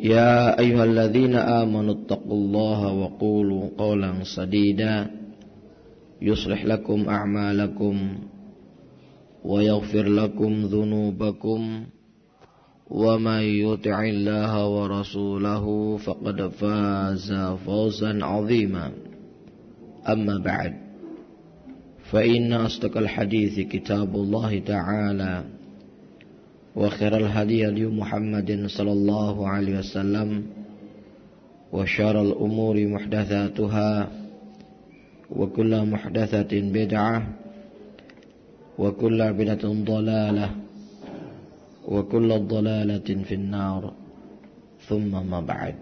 يا أيها الذين آمنوا اتقوا الله وقولوا قولا سديدا يصلح لكم أعمالكم ويغفر لكم ذنوبكم ومن يطع الله ورسوله فقد فاز فوزا عظيما. أما بعد فإن أصدق الحديث كتاب الله تعالى. وخير الهدي هدي محمد صلى الله عليه وسلم وشر الأمور محدثاتها وكل محدثة بدعة وكل بدعة ضلالة وكل ضلالة في النار. ثم ما بعد.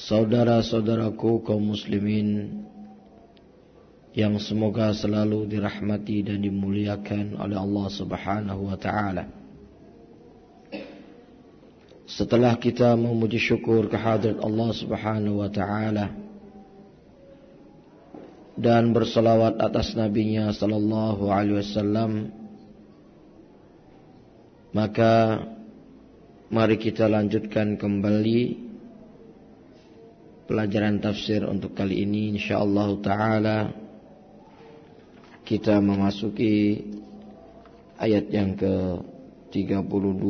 Saudara-saudaraku kaum muslimin yang semoga selalu dirahmati dan dimuliakan oleh Allah Subhanahu wa taala. Setelah kita memuji syukur kehadirat Allah Subhanahu wa taala dan berselawat atas nabinya sallallahu alaihi wasallam maka mari kita lanjutkan kembali pelajaran tafsir untuk kali ini insyaallah taala kita memasuki ayat yang ke-32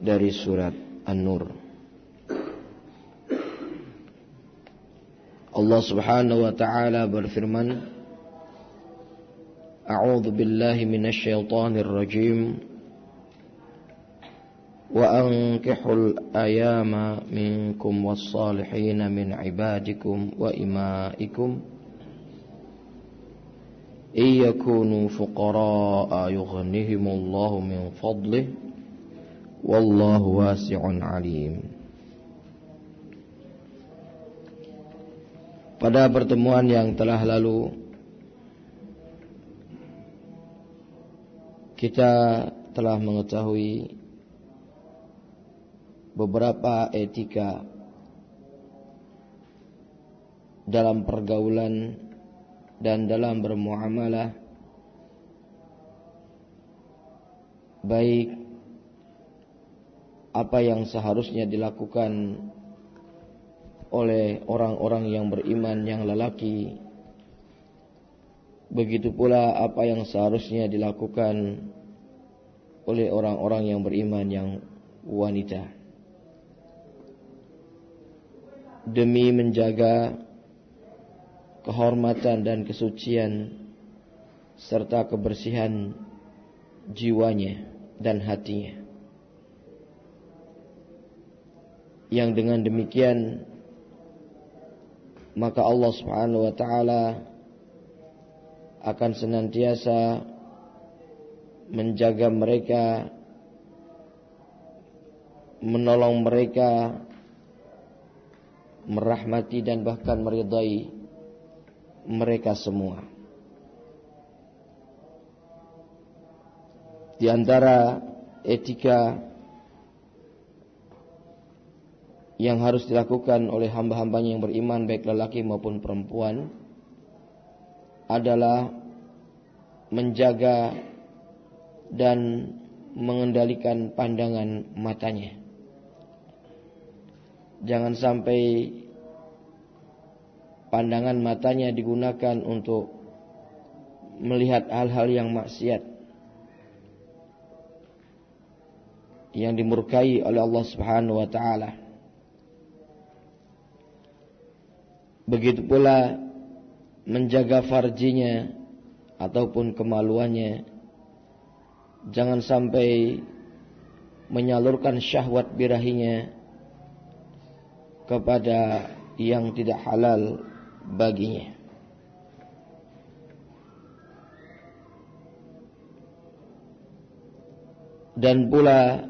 dari surat An-Nur. Allah Subhanahu wa taala berfirman A'udzu billahi minasyaitonir rajim Wa ankihul ayama minkum was-salihin min ibadikum wa imaikum إن يكونوا فقراء يغنهم الله من فضله والله واسع عليم Pada pertemuan yang telah lalu Kita telah mengetahui Beberapa etika Dalam pergaulan dan dalam bermuamalah baik apa yang seharusnya dilakukan oleh orang-orang yang beriman yang lelaki begitu pula apa yang seharusnya dilakukan oleh orang-orang yang beriman yang wanita. Demi menjaga kehormatan dan kesucian serta kebersihan jiwanya dan hatinya. Yang dengan demikian maka Allah Subhanahu wa taala akan senantiasa menjaga mereka menolong mereka merahmati dan bahkan meridai mereka semua. Di antara etika yang harus dilakukan oleh hamba-hambanya yang beriman baik lelaki maupun perempuan adalah menjaga dan mengendalikan pandangan matanya. Jangan sampai pandangan matanya digunakan untuk melihat hal-hal yang maksiat yang dimurkai oleh Allah Subhanahu wa taala. Begitu pula menjaga farjinya ataupun kemaluannya. Jangan sampai menyalurkan syahwat birahinya kepada yang tidak halal baginya. Dan pula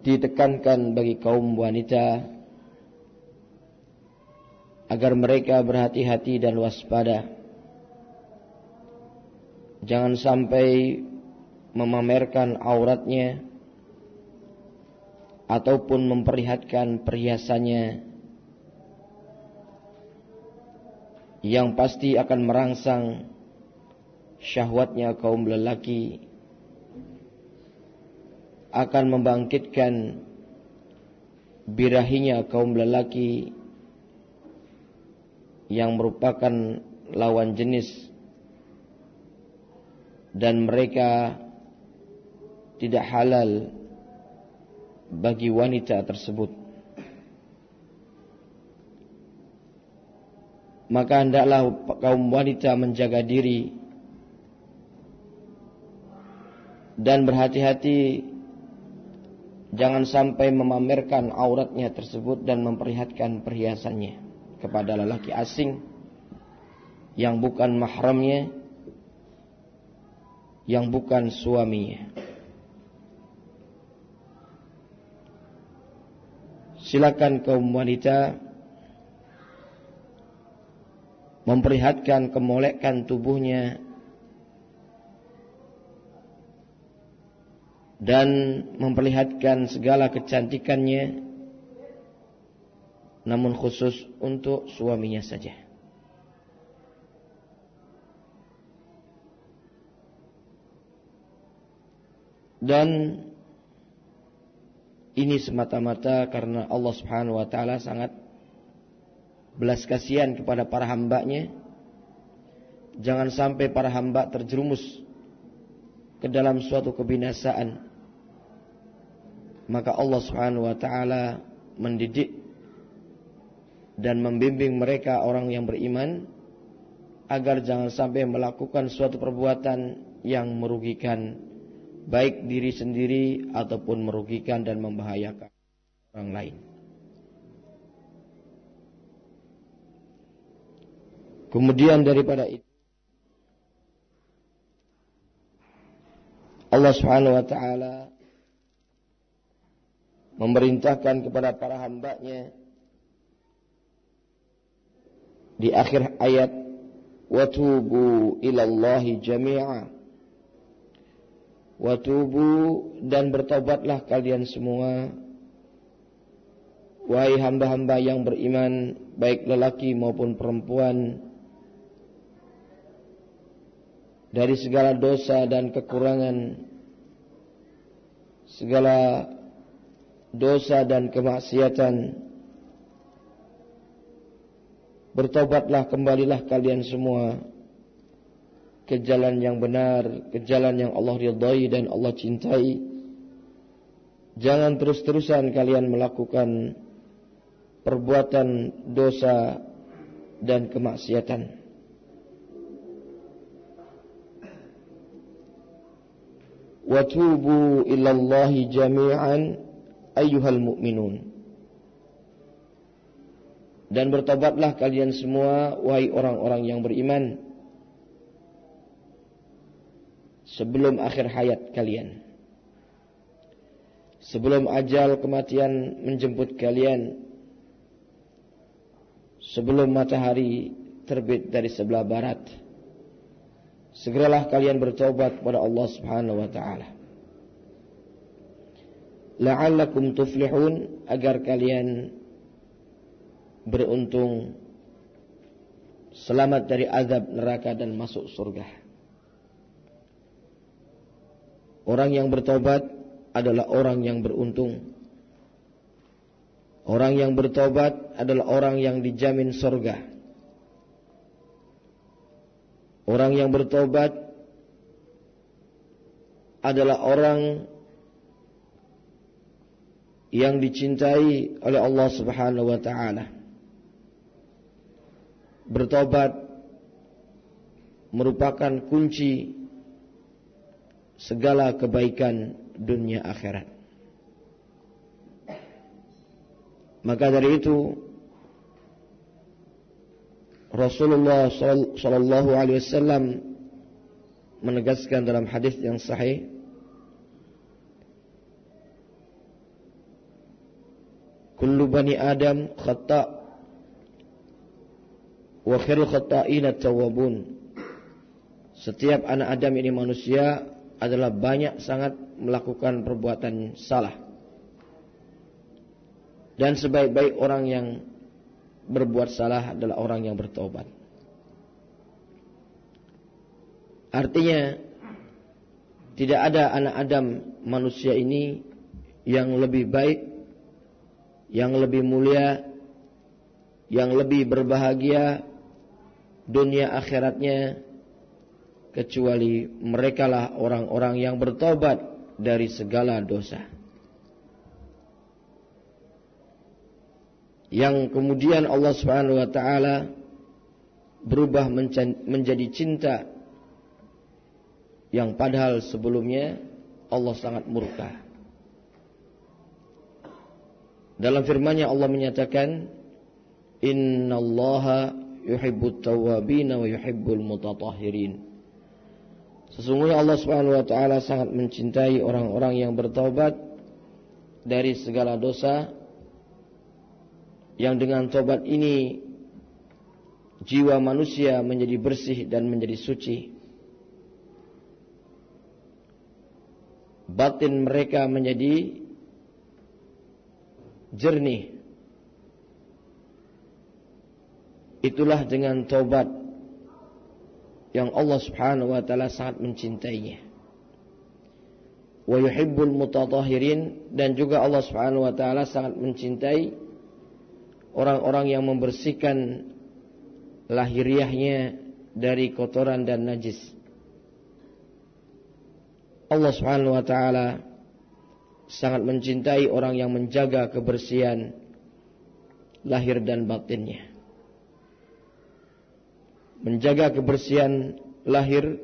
ditekankan bagi kaum wanita agar mereka berhati-hati dan waspada. Jangan sampai memamerkan auratnya ataupun memperlihatkan perhiasannya yang pasti akan merangsang syahwatnya kaum lelaki akan membangkitkan birahinya kaum lelaki yang merupakan lawan jenis dan mereka tidak halal bagi wanita tersebut. Maka hendaklah kaum wanita menjaga diri dan berhati-hati jangan sampai memamerkan auratnya tersebut dan memperlihatkan perhiasannya kepada lelaki asing yang bukan mahramnya yang bukan suaminya. Silakan kaum wanita memperlihatkan kemolekan tubuhnya dan memperlihatkan segala kecantikannya namun khusus untuk suaminya saja. Dan ini semata-mata karena Allah Subhanahu wa taala sangat belas kasihan kepada para hambanya. Jangan sampai para hamba terjerumus ke dalam suatu kebinasaan. Maka Allah Subhanahu wa taala mendidik dan membimbing mereka orang yang beriman agar jangan sampai melakukan suatu perbuatan yang merugikan baik diri sendiri ataupun merugikan dan membahayakan orang lain. Kemudian daripada itu Allah Subhanahu wa taala memerintahkan kepada para hambanya di akhir ayat watubu ilallahi jami'a. Watubu dan bertobatlah kalian semua Wahai hamba-hamba yang beriman Baik lelaki maupun perempuan Dari segala dosa dan kekurangan Segala dosa dan kemaksiatan Bertobatlah kembalilah kalian semua ke jalan yang benar, ke jalan yang Allah ridhai dan Allah cintai. Jangan terus-terusan kalian melakukan perbuatan dosa dan kemaksiatan. Watubu ilallahi jami'an ayyuhal mu'minun. Dan bertobatlah kalian semua wahai orang-orang yang beriman sebelum akhir hayat kalian. Sebelum ajal kematian menjemput kalian. Sebelum matahari terbit dari sebelah barat. Segeralah kalian bertobat kepada Allah Subhanahu wa taala. la'allakum tuflihun agar kalian beruntung selamat dari azab neraka dan masuk surga. Orang yang bertobat adalah orang yang beruntung. Orang yang bertobat adalah orang yang dijamin surga. Orang yang bertobat adalah orang yang dicintai oleh Allah Subhanahu wa taala. Bertobat merupakan kunci segala kebaikan dunia akhirat. Maka dari itu Rasulullah sallallahu alaihi wasallam menegaskan dalam hadis yang sahih kullu bani adam khata wa khairul khata'in tawwabun setiap anak Adam ini manusia adalah banyak sangat melakukan perbuatan salah. Dan sebaik-baik orang yang berbuat salah adalah orang yang bertobat artinya tidak ada anak Adam manusia ini yang lebih baik yang lebih mulia, yang lebih berbahagia dunia akhiratnya kecuali merekalah orang-orang yang bertobat dari segala dosa. Yang kemudian Allah Subhanahu wa taala berubah menjadi cinta yang padahal sebelumnya Allah sangat murka. Dalam firman-Nya Allah menyatakan, "Innallaha yuhibbut tawwabin wa yuhibbul mutatahhirin." Sesungguhnya Allah Subhanahu wa taala sangat mencintai orang-orang yang bertaubat dari segala dosa yang dengan tobat ini jiwa manusia menjadi bersih dan menjadi suci. Batin mereka menjadi jernih. Itulah dengan tobat yang Allah Subhanahu wa taala sangat mencintainya. Wa yuhibbul dan juga Allah Subhanahu wa taala sangat mencintai orang-orang yang membersihkan lahiriahnya dari kotoran dan najis. Allah Subhanahu wa taala sangat mencintai orang yang menjaga kebersihan lahir dan batinnya. Menjaga kebersihan lahir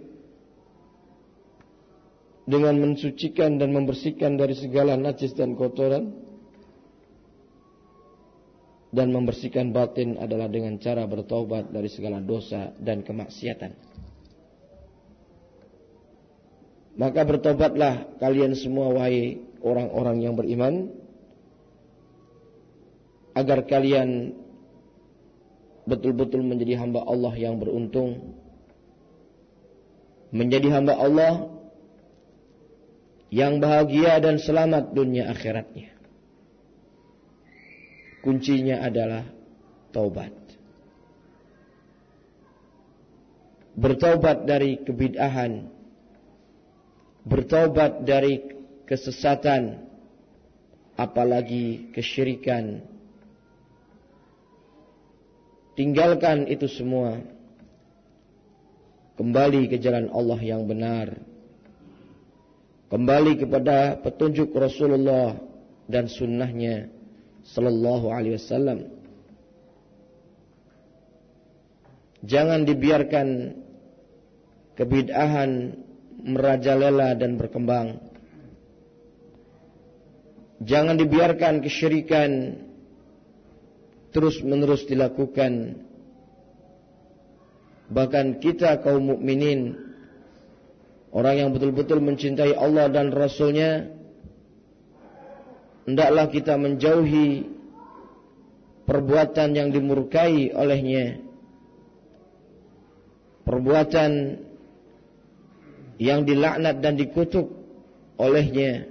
dengan mensucikan dan membersihkan dari segala najis dan kotoran dan membersihkan batin adalah dengan cara bertobat dari segala dosa dan kemaksiatan. Maka bertobatlah kalian semua wahai orang-orang yang beriman agar kalian betul-betul menjadi hamba Allah yang beruntung menjadi hamba Allah yang bahagia dan selamat dunia akhiratnya kuncinya adalah taubat bertaubat dari kebid'ahan bertaubat dari kesesatan, apalagi kesyirikan. Tinggalkan itu semua. Kembali ke jalan Allah yang benar. Kembali kepada petunjuk Rasulullah dan sunnahnya Sallallahu Alaihi Wasallam. Jangan dibiarkan kebid'ahan merajalela dan berkembang. Jangan dibiarkan kesyirikan terus-menerus dilakukan. Bahkan kita kaum mukminin orang yang betul-betul mencintai Allah dan Rasulnya hendaklah kita menjauhi perbuatan yang dimurkai olehnya perbuatan yang dilaknat dan dikutuk olehnya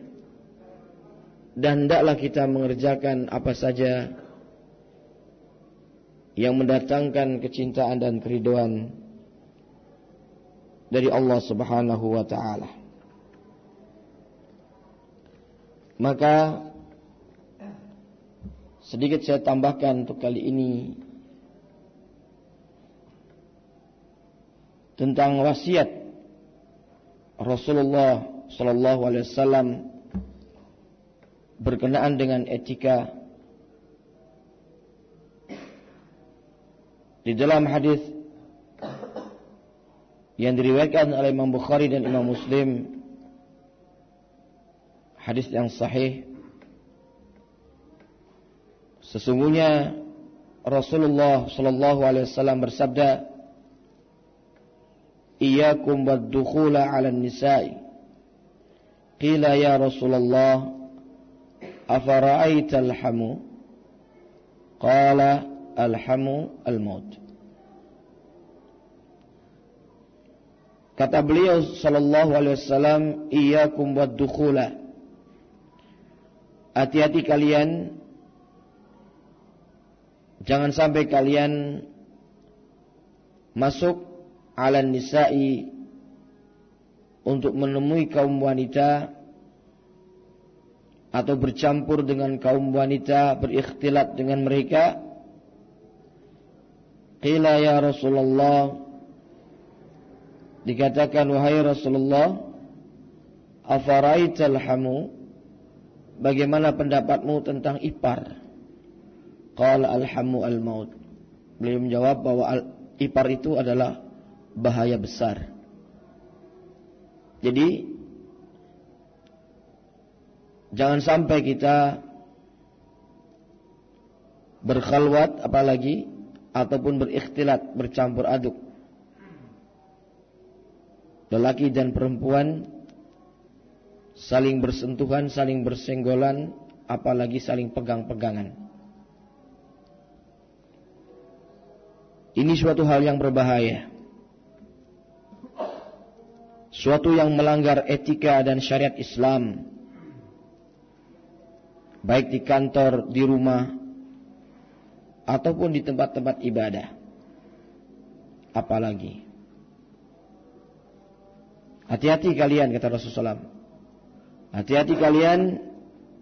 dan hendaklah kita mengerjakan apa saja yang mendatangkan kecintaan dan keriduan dari Allah Subhanahu wa taala. Maka sedikit saya tambahkan untuk kali ini tentang wasiat Rasulullah sallallahu alaihi wasallam berkenaan dengan etika. Di dalam hadis yang diriwayatkan oleh Imam Bukhari dan Imam Muslim hadis yang sahih sesungguhnya Rasulullah sallallahu alaihi wasallam bersabda Iyyakum wad-dukhula 'ala an-nisa'i Qila ya Rasulullah afara'aita alhamu? Qala alhamu kata beliau sallallahu alaihi wasallam iyyakum waddukhula hati-hati kalian jangan sampai kalian masuk ala nisa'i untuk menemui kaum wanita atau bercampur dengan kaum wanita berikhtilat dengan mereka. Qila ya Rasulullah dikatakan wahai Rasulullah afaraital hamu? Bagaimana pendapatmu tentang ipar qala alhamu almaut beliau menjawab bahwa ipar itu adalah bahaya besar jadi Jangan sampai kita berkhalwat apalagi ataupun berikhtilat, bercampur aduk. Lelaki dan perempuan saling bersentuhan, saling bersenggolan, apalagi saling pegang-pegangan. Ini suatu hal yang berbahaya. Suatu yang melanggar etika dan syariat Islam baik di kantor, di rumah, ataupun di tempat-tempat ibadah. Apalagi. Hati-hati kalian, kata Rasulullah SAW. Hati-hati kalian,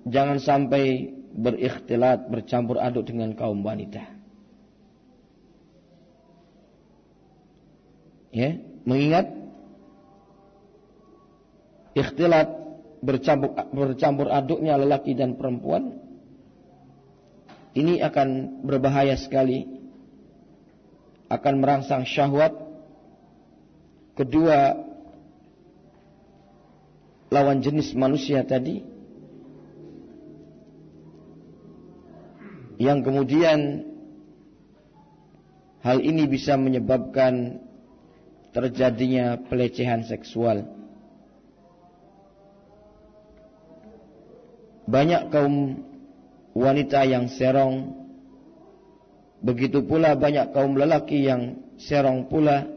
jangan sampai berikhtilat, bercampur aduk dengan kaum wanita. Ya, mengingat ikhtilat bercampur, bercampur aduknya lelaki dan perempuan ini akan berbahaya sekali akan merangsang syahwat kedua lawan jenis manusia tadi yang kemudian hal ini bisa menyebabkan terjadinya pelecehan seksual. Banyak kaum wanita yang serong. Begitu pula banyak kaum lelaki yang serong pula.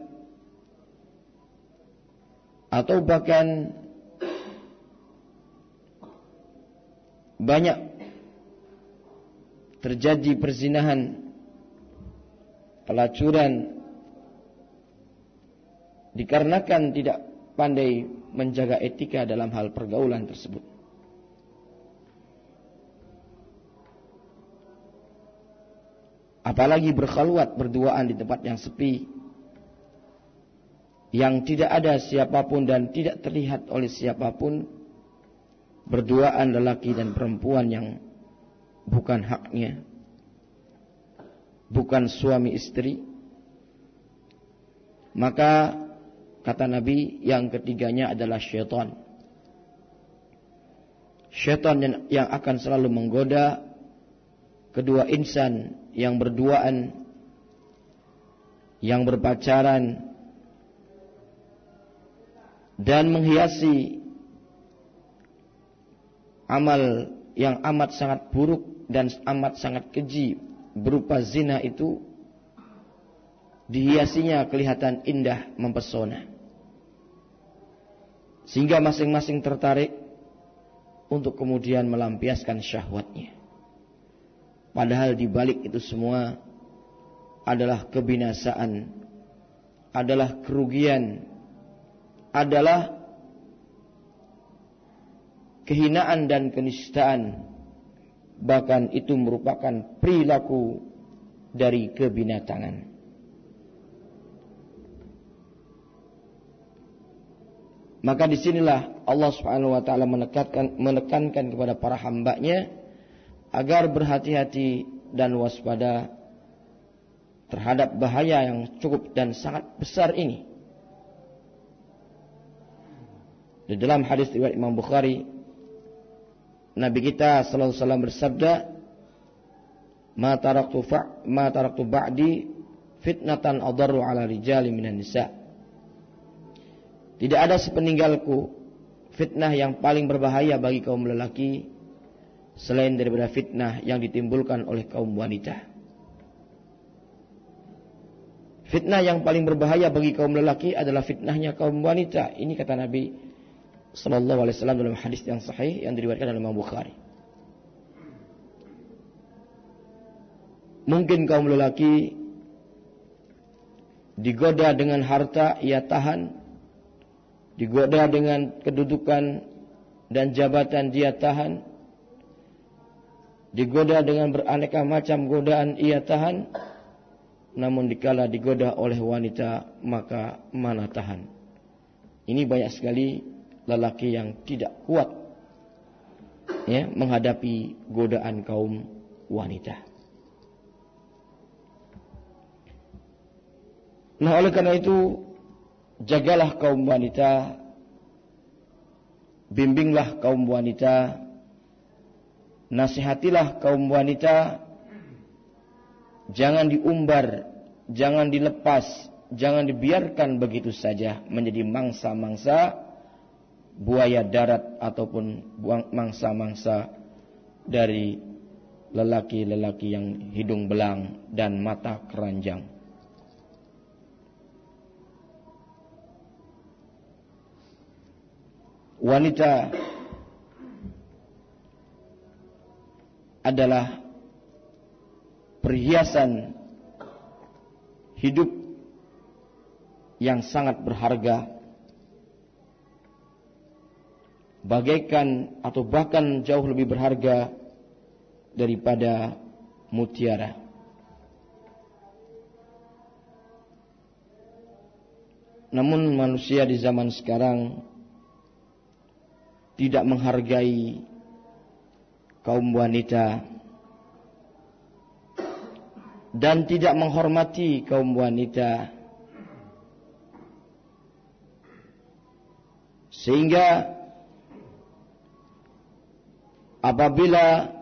Atau bahkan banyak terjadi perzinahan pelacuran dikarenakan tidak pandai menjaga etika dalam hal pergaulan tersebut Apalagi berkhalwat berduaan di tempat yang sepi. Yang tidak ada siapa pun dan tidak terlihat oleh siapa pun. Berduaan lelaki dan perempuan yang bukan haknya. Bukan suami istri. Maka kata Nabi yang ketiganya adalah syaitan. Syaitan yang akan selalu menggoda kedua insan yang berduaan, yang berpacaran, dan menghiasi amal yang amat sangat buruk dan amat sangat keji berupa zina itu dihiasinya kelihatan indah mempesona sehingga masing-masing tertarik untuk kemudian melampiaskan syahwatnya. Padahal di balik itu semua adalah kebinasaan, adalah kerugian, adalah kehinaan dan kenistaan. Bahkan itu merupakan perilaku dari kebinatangan. Maka di sinilah Allah Subhanahu Wa Taala menekankan, menekankan kepada para hambanya agar berhati-hati dan waspada terhadap bahaya yang cukup dan sangat besar ini. Di dalam hadis riwayat Imam Bukhari, Nabi kita sallallahu alaihi wasallam bersabda, "Ma taraktu fa ma taraktu ba'di fitnatan adarru 'ala rijali minan nisa'." Tidak ada sepeninggalku fitnah yang paling berbahaya bagi kaum lelaki selain daripada fitnah yang ditimbulkan oleh kaum wanita. Fitnah yang paling berbahaya bagi kaum lelaki adalah fitnahnya kaum wanita. Ini kata Nabi Sallallahu Alaihi Wasallam dalam hadis yang sahih yang diriwayatkan oleh Imam Bukhari. Mungkin kaum lelaki digoda dengan harta ia tahan digoda dengan kedudukan dan jabatan dia tahan, digoda dengan beraneka macam godaan ia tahan, namun dikala digoda oleh wanita maka mana tahan. Ini banyak sekali lelaki yang tidak kuat ya menghadapi godaan kaum wanita. Nah oleh karena itu jagalah kaum wanita, bimbinglah kaum wanita, nasihatilah kaum wanita, jangan diumbar, jangan dilepas, jangan dibiarkan begitu saja menjadi mangsa-mangsa buaya darat ataupun mangsa-mangsa dari lelaki-lelaki yang hidung belang dan mata keranjang. Wanita adalah perhiasan hidup yang sangat berharga. Bagaikan atau bahkan jauh lebih berharga daripada mutiara. Namun manusia di zaman sekarang tidak menghargai kaum wanita dan tidak menghormati kaum wanita. Sehingga apabila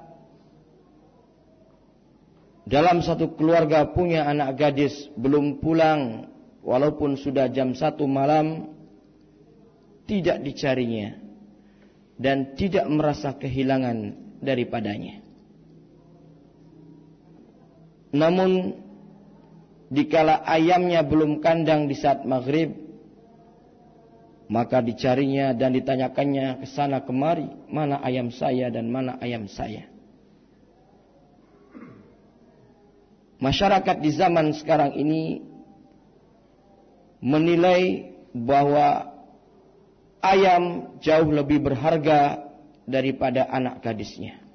dalam satu keluarga punya anak gadis belum pulang walaupun sudah jam satu malam tidak dicarinya dan tidak merasa kehilangan daripadanya. Namun dikala ayamnya belum kandang di saat maghrib, maka dicarinya dan ditanyakannya ke sana kemari, mana ayam saya dan mana ayam saya. Masyarakat di zaman sekarang ini menilai bahwa ayam jauh lebih berharga daripada anak gadisnya.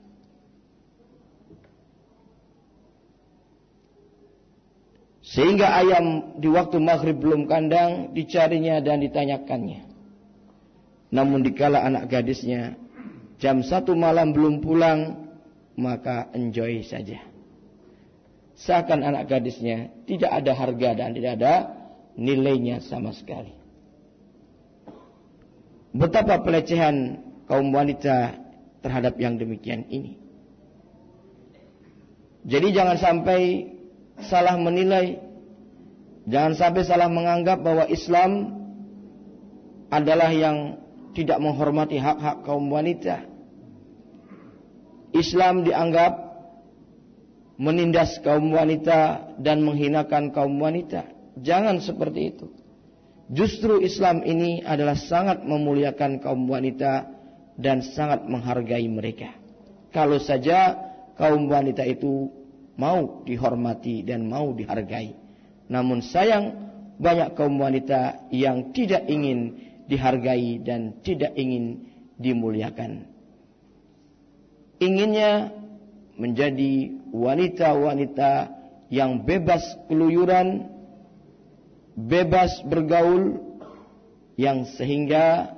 Sehingga ayam di waktu maghrib belum kandang dicarinya dan ditanyakannya. Namun dikala anak gadisnya jam satu malam belum pulang maka enjoy saja. Seakan anak gadisnya tidak ada harga dan tidak ada nilainya sama sekali. Betapa pelecehan kaum wanita terhadap yang demikian ini. Jadi jangan sampai salah menilai, jangan sampai salah menganggap bahwa Islam adalah yang tidak menghormati hak-hak kaum wanita. Islam dianggap menindas kaum wanita dan menghinakan kaum wanita. Jangan seperti itu. Justru Islam ini adalah sangat memuliakan kaum wanita dan sangat menghargai mereka. Kalau saja kaum wanita itu mau dihormati dan mau dihargai. Namun sayang banyak kaum wanita yang tidak ingin dihargai dan tidak ingin dimuliakan. Inginnya menjadi wanita-wanita yang bebas keluyuran, bebas bergaul, yang sehingga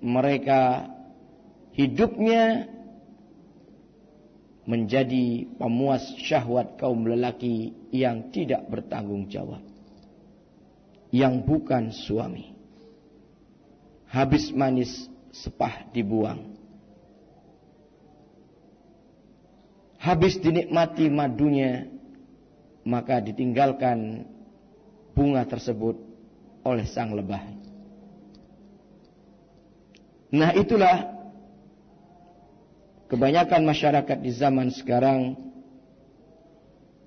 mereka hidupnya menjadi pemuas syahwat kaum lelaki yang tidak bertanggung jawab. Yang bukan suami. Habis manis sepah dibuang. Habis dinikmati madunya, maka ditinggalkan bunga tersebut oleh sang lebah. Nah itulah kebanyakan masyarakat di zaman sekarang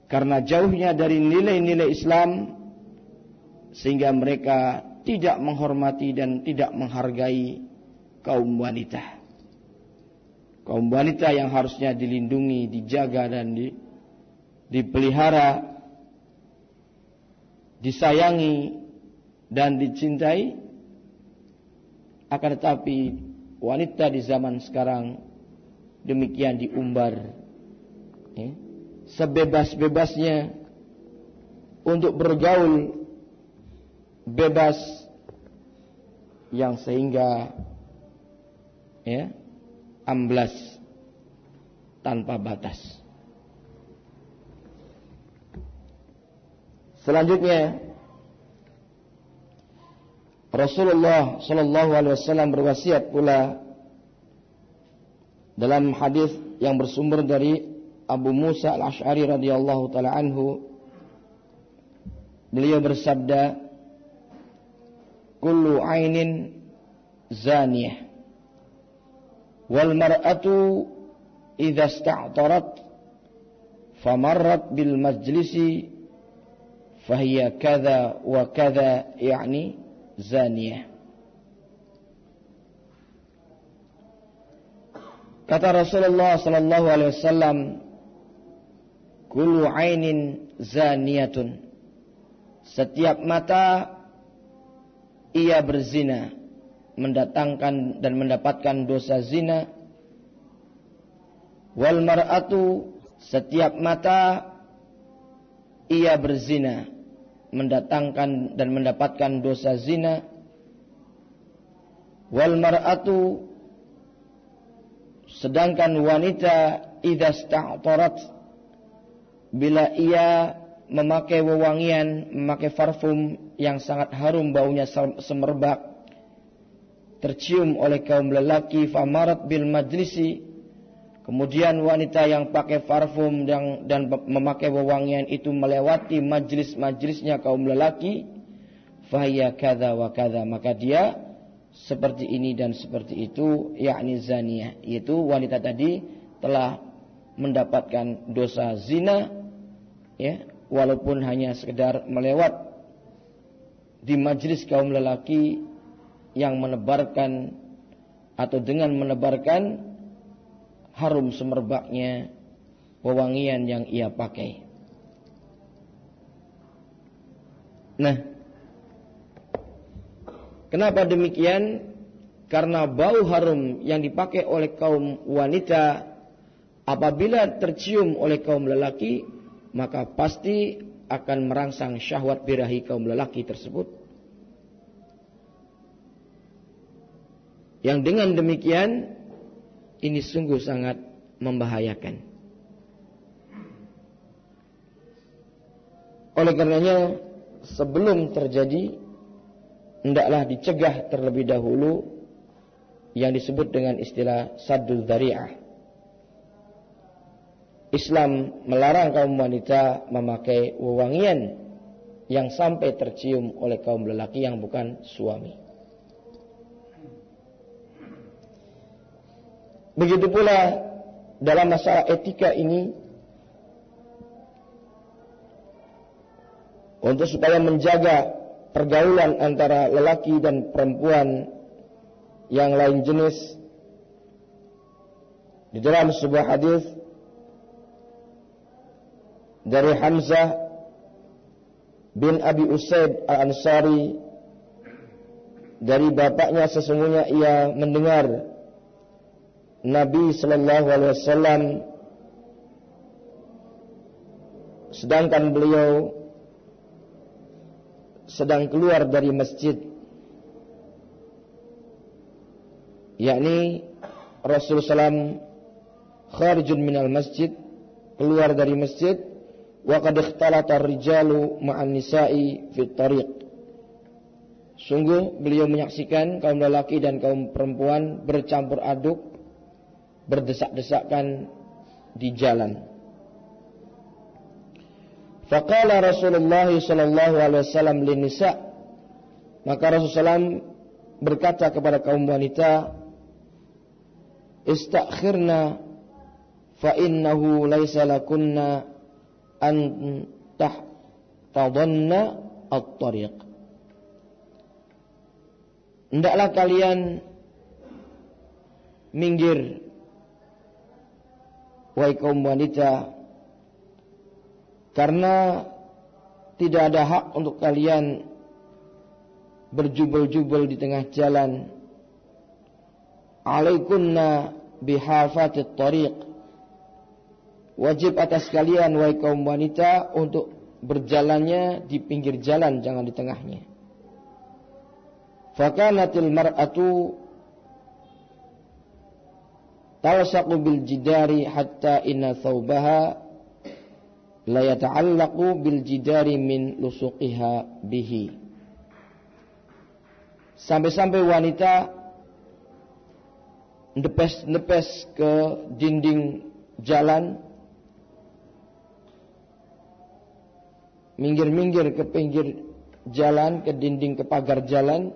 karena jauhnya dari nilai-nilai Islam sehingga mereka tidak menghormati dan tidak menghargai kaum wanita. Kaum wanita yang harusnya dilindungi, dijaga dan di, dipelihara, disayangi dan dicintai akan tetapi wanita di zaman sekarang demikian diumbar ya, sebebas-bebasnya untuk bergaul bebas yang sehingga ya amblas tanpa batas. Selanjutnya Rasulullah Shallallahu Alaihi Wasallam berwasiat pula dalam hadis yang bersumber dari Abu Musa al Ashari radhiyallahu taala anhu. Beliau bersabda kullu ainin zaniyah wal mar'atu idza ista'tarat famarrat bil majlisi kadza wa kadza yani zaniyah Kata Rasulullah sallallahu alaihi wasallam, "Kullu ainin zaniyatun." Setiap mata ia berzina, mendatangkan dan mendapatkan dosa zina. Wal mar'atu setiap mata ia berzina, mendatangkan dan mendapatkan dosa zina. Wal mar'atu Sedangkan wanita idza sta'tarat bila ia memakai wewangian, memakai parfum yang sangat harum baunya semerbak tercium oleh kaum lelaki famarat bil majlisi kemudian wanita yang pakai parfum dan, dan memakai wewangian itu melewati majlis-majlisnya kaum lelaki fahya kada wa kada maka dia seperti ini dan seperti itu yakni zaniyah yaitu wanita tadi telah mendapatkan dosa zina ya walaupun hanya sekedar melewat di majlis kaum lelaki yang menebarkan atau dengan menebarkan harum semerbaknya wewangian yang ia pakai. Nah, Kenapa demikian? Karena bau harum yang dipakai oleh kaum wanita apabila tercium oleh kaum lelaki, maka pasti akan merangsang syahwat birahi kaum lelaki tersebut. Yang dengan demikian ini sungguh sangat membahayakan. Oleh karenanya sebelum terjadi hendaklah dicegah terlebih dahulu yang disebut dengan istilah saddul dzari'ah. Islam melarang kaum wanita memakai wewangian yang sampai tercium oleh kaum lelaki yang bukan suami. Begitu pula dalam masalah etika ini untuk supaya menjaga pergaulan antara lelaki dan perempuan yang lain jenis Di dalam sebuah hadis dari Hamzah bin Abi Usaid Al-Ansari dari bapaknya sesungguhnya ia mendengar Nabi sallallahu alaihi wasallam sedangkan beliau sedang keluar dari masjid yakni Rasulullah SAW kharijun minal masjid keluar dari masjid wa qad ikhtalata ar-rijalu ma'an nisa'i fi tariq Sungguh beliau menyaksikan kaum lelaki dan kaum perempuan bercampur aduk berdesak-desakan di jalan. Faqala Rasulullah sallallahu alaihi wasallam linisa maka Rasulullah berkata kepada kaum wanita istakhirna fa innahu laisa lakunna an tahtadanna at-tariq hendaklah kalian minggir wahai kaum wanita karena tidak ada hak untuk kalian berjubel-jubel di tengah jalan alaikunna bihafatit tariq. Wajib atas kalian wahai kaum wanita untuk berjalannya di pinggir jalan jangan di tengahnya. Fakanatil mar'atu tawsaqu bil jidari hatta inna thawbaha la yata'allaqu bil jidari min lusuqiha bihi. Sampai-sampai wanita nepes-nepes ke dinding jalan minggir-minggir ke pinggir jalan ke dinding ke pagar jalan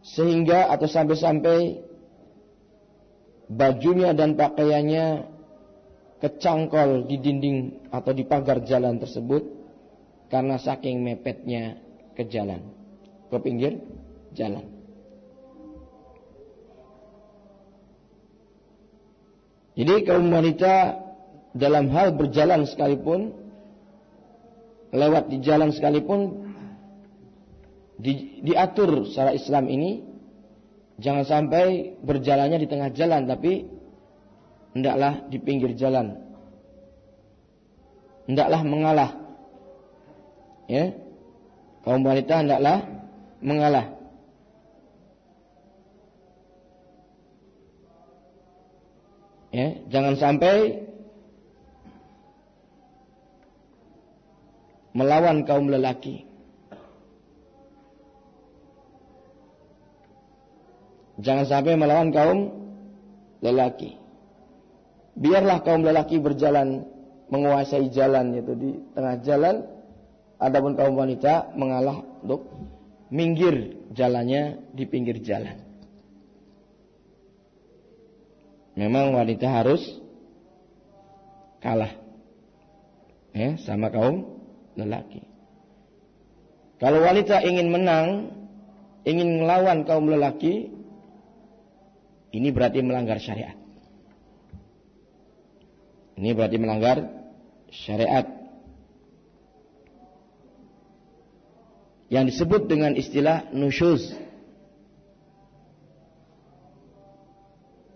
sehingga atau sampai-sampai bajunya dan pakaiannya kecangkol di dinding atau di pagar jalan tersebut karena saking mepetnya ke jalan. Ke pinggir jalan. Jadi kaum wanita dalam hal berjalan sekalipun, lewat di jalan sekalipun, di, diatur secara Islam ini, jangan sampai berjalannya di tengah jalan, tapi hendaklah di pinggir jalan. Hendaklah mengalah. Ya. Kaum wanita hendaklah mengalah. Ya, jangan sampai melawan kaum lelaki. Jangan sampai melawan kaum lelaki. Biarlah kaum lelaki berjalan menguasai jalan yaitu di tengah jalan. Adapun kaum wanita mengalah untuk minggir jalannya di pinggir jalan. memang wanita harus kalah ya sama kaum lelaki. Kalau wanita ingin menang, ingin melawan kaum lelaki, ini berarti melanggar syariat. Ini berarti melanggar syariat. Yang disebut dengan istilah nusyuz.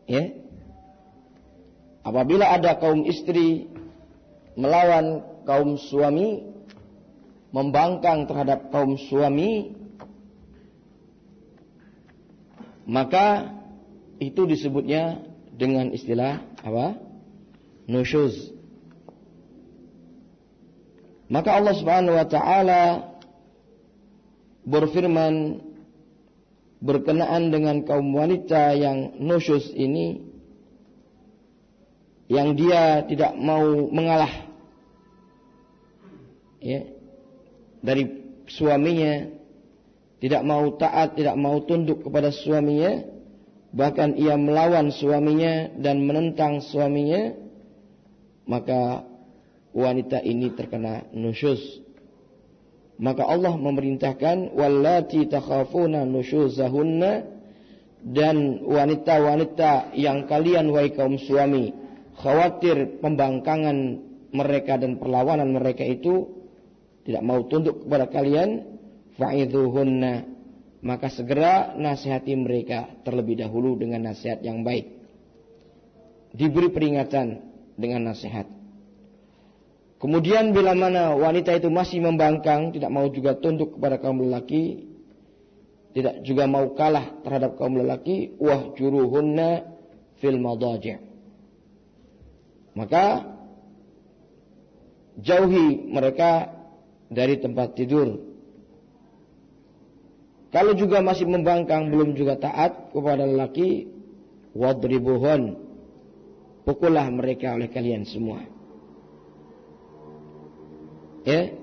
Ya, Apabila ada kaum istri melawan kaum suami, membangkang terhadap kaum suami, maka itu disebutnya dengan istilah apa? Nusyuz. Maka Allah Subhanahu wa taala berfirman berkenaan dengan kaum wanita yang nusyuz ini yang dia tidak mau mengalah ya dari suaminya tidak mau taat tidak mau tunduk kepada suaminya bahkan ia melawan suaminya dan menentang suaminya maka wanita ini terkena nusyuz maka Allah memerintahkan wallati takhafuna nusyuzahunna dan wanita-wanita yang kalian wahai kaum suami khawatir pembangkangan mereka dan perlawanan mereka itu tidak mau tunduk kepada kalian fa'idhuhunna maka segera nasihati mereka terlebih dahulu dengan nasihat yang baik. Diberi peringatan dengan nasihat. Kemudian bila mana wanita itu masih membangkang tidak mau juga tunduk kepada kaum lelaki tidak juga mau kalah terhadap kaum lelaki wah juruhunna fil madaji' maka jauhi mereka dari tempat tidur kalau juga masih membangkang belum juga taat kepada lelaki wadribuhun. Pukullah mereka oleh kalian semua. Ya.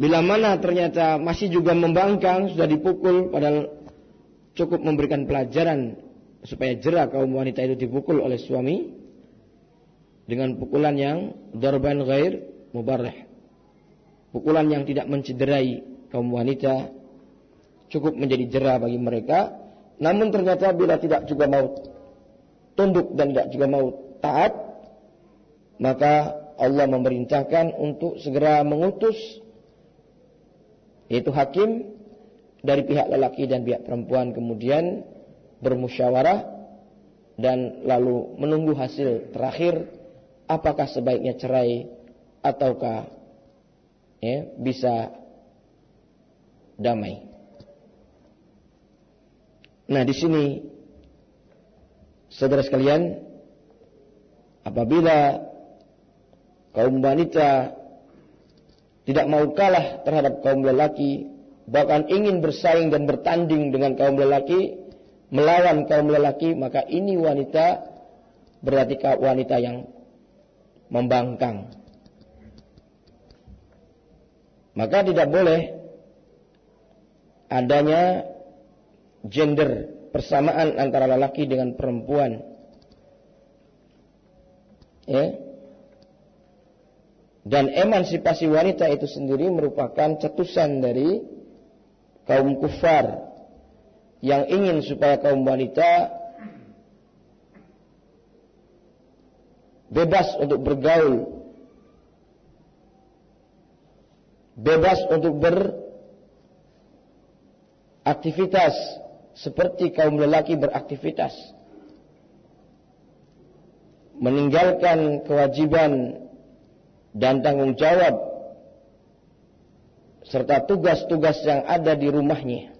Bila mana ternyata masih juga membangkang, sudah dipukul, padahal cukup memberikan pelajaran supaya jerah kaum wanita itu dipukul oleh suami dengan pukulan yang darban ghair mubarrah. Pukulan yang tidak mencederai kaum wanita cukup menjadi jerah bagi mereka. Namun ternyata bila tidak juga mau tunduk dan tidak juga mau taat, maka Allah memerintahkan untuk segera mengutus yaitu hakim dari pihak lelaki dan pihak perempuan kemudian bermusyawarah dan lalu menunggu hasil terakhir apakah sebaiknya cerai ataukah ya, bisa damai. Nah, di sini saudara sekalian apabila kaum wanita tidak mau kalah terhadap kaum lelaki, bahkan ingin bersaing dan bertanding dengan kaum lelaki, melawan kaum lelaki, maka ini wanita berarti wanita yang membangkang. Maka tidak boleh adanya gender persamaan antara lelaki dengan perempuan. Ya, dan emansipasi wanita itu sendiri merupakan cetusan dari kaum kufar yang ingin supaya kaum wanita bebas untuk bergaul, bebas untuk beraktivitas seperti kaum lelaki beraktivitas, meninggalkan kewajiban dan tanggung jawab serta tugas-tugas yang ada di rumahnya.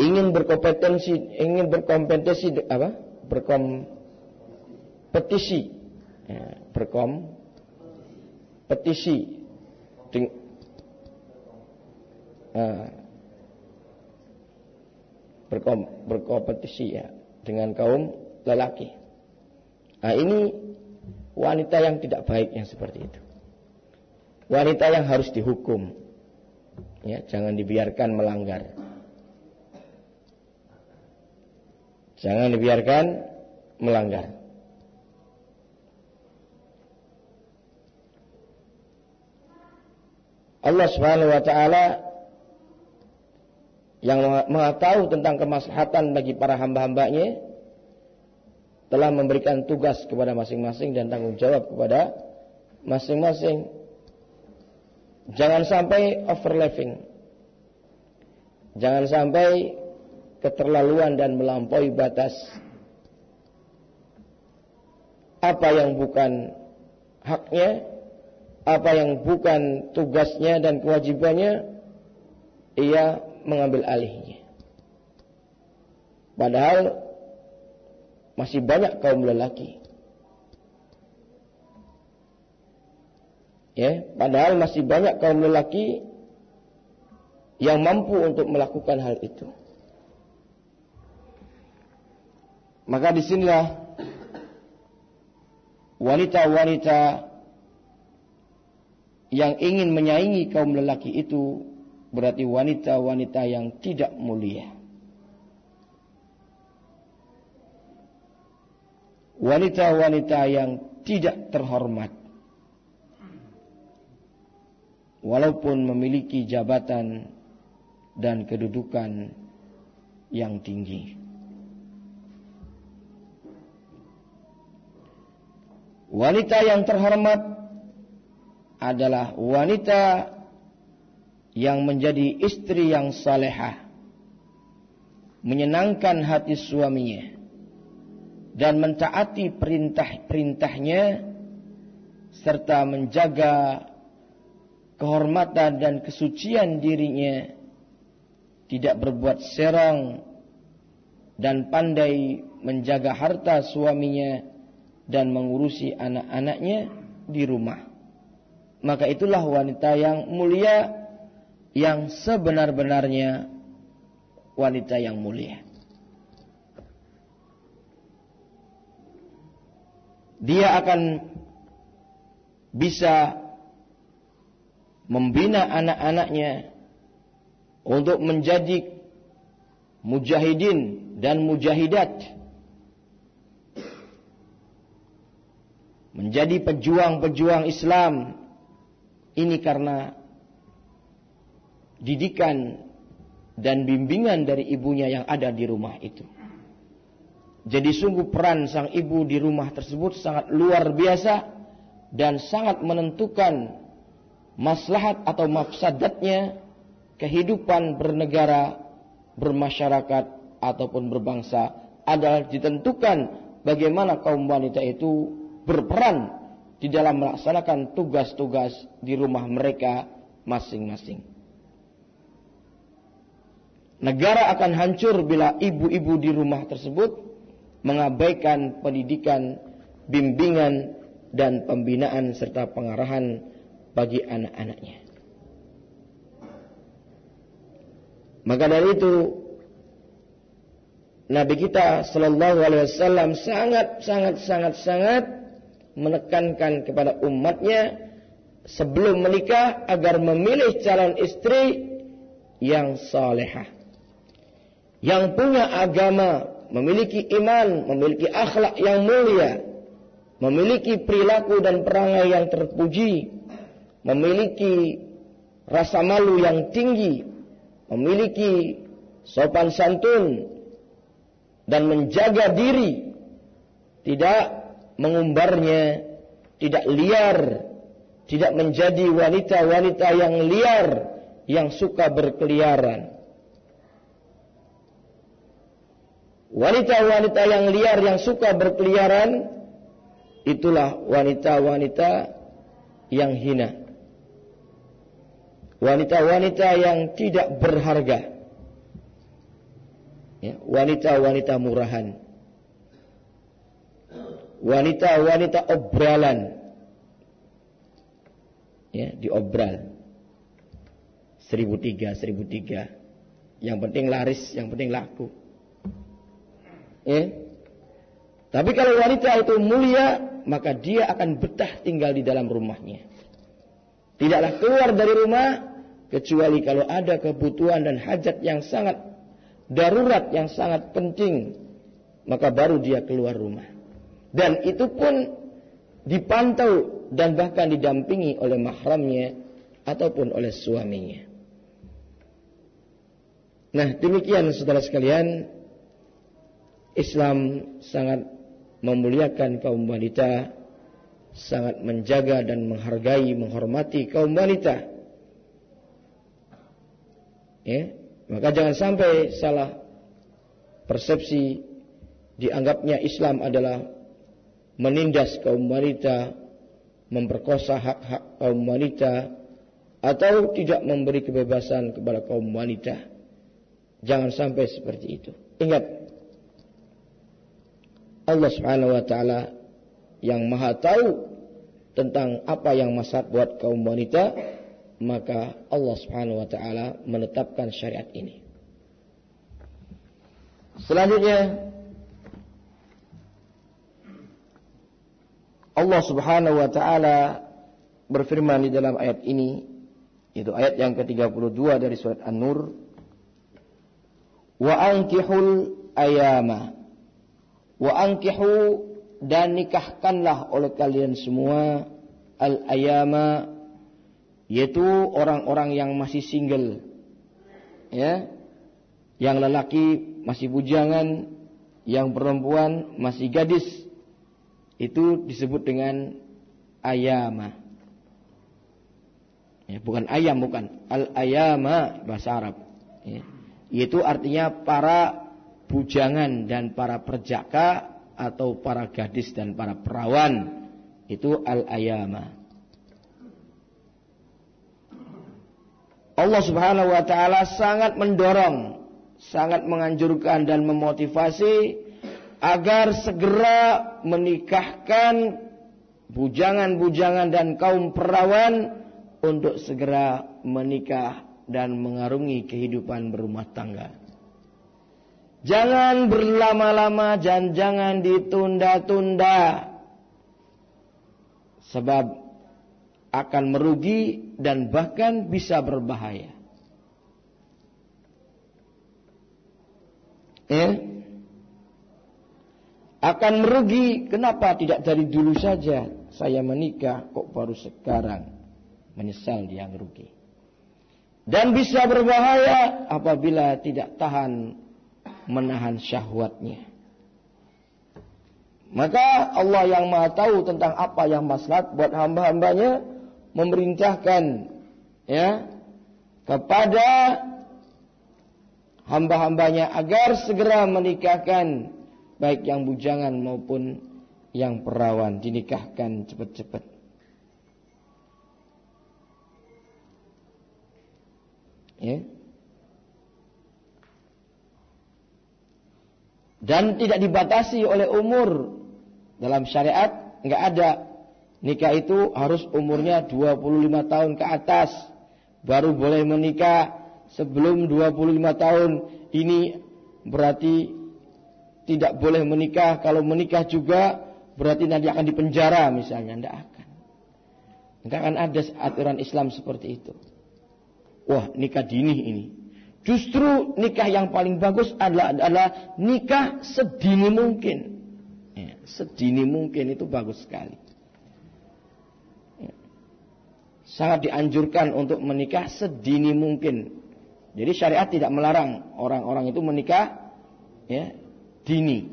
Ingin berkompetensi, ingin berkompetensi apa? Berkompetisi, ya, berkompetisi, Deng, uh, berkom, berkompetisi ya dengan kaum lelaki. Nah ini wanita yang tidak baik yang seperti itu. Wanita yang harus dihukum. Ya, jangan dibiarkan melanggar. Jangan dibiarkan melanggar. Allah Subhanahu wa taala yang mengetahui tentang kemaslahatan bagi para hamba-hambanya telah memberikan tugas kepada masing-masing dan tanggung jawab kepada masing-masing. Jangan sampai overlapping. Jangan sampai keterlaluan dan melampaui batas. Apa yang bukan haknya, apa yang bukan tugasnya dan kewajibannya, ia mengambil alihnya. Padahal masih banyak kaum lelaki. Ya, padahal masih banyak kaum lelaki yang mampu untuk melakukan hal itu. Maka di sinilah wanita-wanita yang ingin menyaingi kaum lelaki itu berarti wanita-wanita yang tidak mulia. wanita-wanita yang tidak terhormat walaupun memiliki jabatan dan kedudukan yang tinggi. Wanita yang terhormat adalah wanita yang menjadi istri yang salehah, menyenangkan hati suaminya, dan mentaati perintah-perintahnya, serta menjaga kehormatan dan kesucian dirinya, tidak berbuat serang, dan pandai menjaga harta suaminya dan mengurusi anak-anaknya di rumah. Maka itulah wanita yang mulia yang sebenar-benarnya wanita yang mulia. Dia akan bisa membina anak-anaknya untuk menjadi mujahidin dan mujahidat menjadi pejuang-pejuang Islam ini karena didikan dan bimbingan dari ibunya yang ada di rumah itu. Jadi sungguh peran sang ibu di rumah tersebut sangat luar biasa dan sangat menentukan maslahat atau mafsadatnya kehidupan bernegara, bermasyarakat ataupun berbangsa adalah ditentukan bagaimana kaum wanita itu berperan di dalam melaksanakan tugas-tugas di rumah mereka masing-masing. Negara akan hancur bila ibu-ibu di rumah tersebut mengabaikan pendidikan, bimbingan, dan pembinaan serta pengarahan bagi anak-anaknya. Maka dari itu Nabi kita Shallallahu Alaihi Wasallam sangat sangat sangat sangat menekankan kepada umatnya sebelum menikah agar memilih calon istri yang salehah. Yang punya agama, memiliki iman, memiliki akhlak yang mulia, memiliki perilaku dan perangai yang terpuji, memiliki rasa malu yang tinggi, memiliki sopan santun dan menjaga diri tidak mengumbarnya, tidak liar, tidak menjadi wanita-wanita yang liar, yang suka berkeliaran. Wanita-wanita yang liar yang suka berkeliaran itulah wanita-wanita yang hina. Wanita-wanita yang tidak berharga. Ya, wanita-wanita murahan wanita-wanita obralan. Ya, diobral. Seribu tiga, seribu tiga. Yang penting laris, yang penting laku. Ya. Tapi kalau wanita itu mulia, maka dia akan betah tinggal di dalam rumahnya. Tidaklah keluar dari rumah, kecuali kalau ada kebutuhan dan hajat yang sangat darurat, yang sangat penting. Maka baru dia keluar rumah. Dan itu pun dipantau dan bahkan didampingi oleh mahramnya ataupun oleh suaminya. Nah, demikian saudara sekalian, Islam sangat memuliakan kaum wanita, sangat menjaga dan menghargai, menghormati kaum wanita. Ya, maka jangan sampai salah persepsi dianggapnya Islam adalah menindas kaum wanita, memperkosa hak-hak kaum wanita, atau tidak memberi kebebasan kepada kaum wanita. Jangan sampai seperti itu. Ingat, Allah Subhanahu wa taala yang Maha tahu tentang apa yang maslahat buat kaum wanita, maka Allah Subhanahu wa taala menetapkan syariat ini. Selanjutnya Allah Subhanahu wa taala berfirman di dalam ayat ini yaitu ayat yang ke-32 dari surat An-Nur wa ankihul ayama wa ankihu dan nikahkanlah oleh kalian semua al ayama yaitu orang-orang yang masih single ya. Yang lelaki masih bujangan yang perempuan masih gadis. Itu disebut dengan ayama. Ya, bukan ayam bukan. Al ayama bahasa Arab. Ya. itu artinya para bujangan dan para perjaka atau para gadis dan para perawan itu al ayama Allah Subhanahu wa taala sangat mendorong, sangat menganjurkan dan memotivasi agar segera menikahkan bujangan-bujangan dan kaum perawan untuk segera menikah dan mengarungi kehidupan berumah tangga. Jangan berlama-lama dan jangan ditunda-tunda. Sebab akan merugi dan bahkan bisa berbahaya. Ya. Akan merugi, kenapa tidak dari dulu saja saya menikah kok baru sekarang menyesal dia merugi. Dan bisa berbahaya apabila tidak tahan menahan syahwatnya. Maka Allah yang maha tahu tentang apa yang maslahat buat hamba-hambanya memerintahkan ya kepada hamba-hambanya agar segera menikahkan baik yang bujangan maupun yang perawan dinikahkan cepat-cepat. Ya. Dan tidak dibatasi oleh umur dalam syariat nggak ada Nikah itu harus umurnya 25 tahun ke atas. Baru boleh menikah sebelum 25 tahun. Ini berarti tidak boleh menikah. Kalau menikah juga berarti nanti akan dipenjara misalnya. Tidak akan. Tidak akan ada aturan Islam seperti itu. Wah nikah dini ini. Justru nikah yang paling bagus adalah, adalah nikah sedini mungkin. Ya, sedini mungkin itu bagus sekali sangat dianjurkan untuk menikah sedini mungkin. Jadi syariat tidak melarang orang-orang itu menikah ya, dini.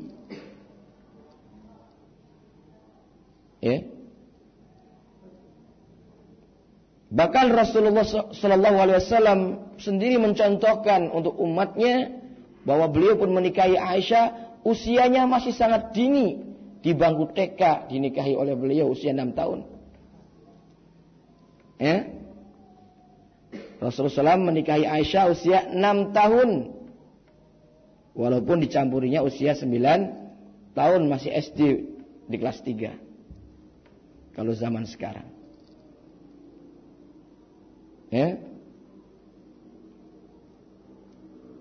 Ya. Bahkan Rasulullah Shallallahu Alaihi Wasallam sendiri mencontohkan untuk umatnya bahwa beliau pun menikahi Aisyah usianya masih sangat dini di bangku TK dinikahi oleh beliau usia 6 tahun. Ya. Rasulullah SAW menikahi Aisyah usia 6 tahun. Walaupun dicampurinya usia 9 tahun masih SD di kelas 3. Kalau zaman sekarang. Ya.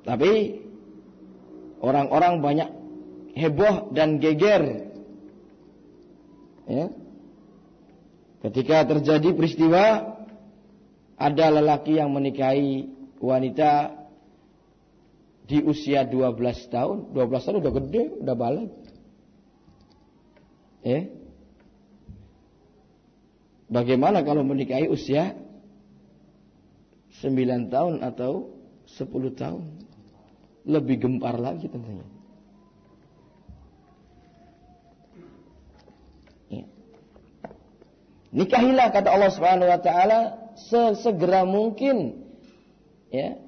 Tapi orang-orang banyak heboh dan geger. Ya. Ketika terjadi peristiwa ada lelaki yang menikahi wanita di usia 12 tahun. 12 tahun udah gede, udah balik. Eh? Bagaimana kalau menikahi usia 9 tahun atau 10 tahun? Lebih gempar lagi tentunya. Ya. Nikahilah kata Allah Subhanahu wa taala sesegera mungkin ya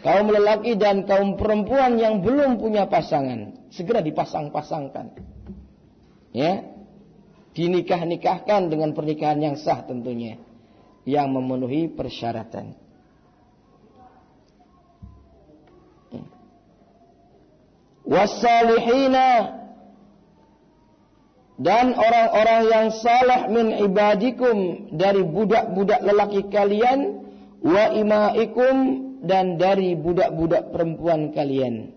kaum lelaki dan kaum perempuan yang belum punya pasangan segera dipasang-pasangkan ya dinikah-nikahkan dengan pernikahan yang sah tentunya yang memenuhi persyaratan wasalihina dan orang-orang yang salah min ibadikum dari budak-budak lelaki kalian wa imaikum dan dari budak-budak perempuan kalian.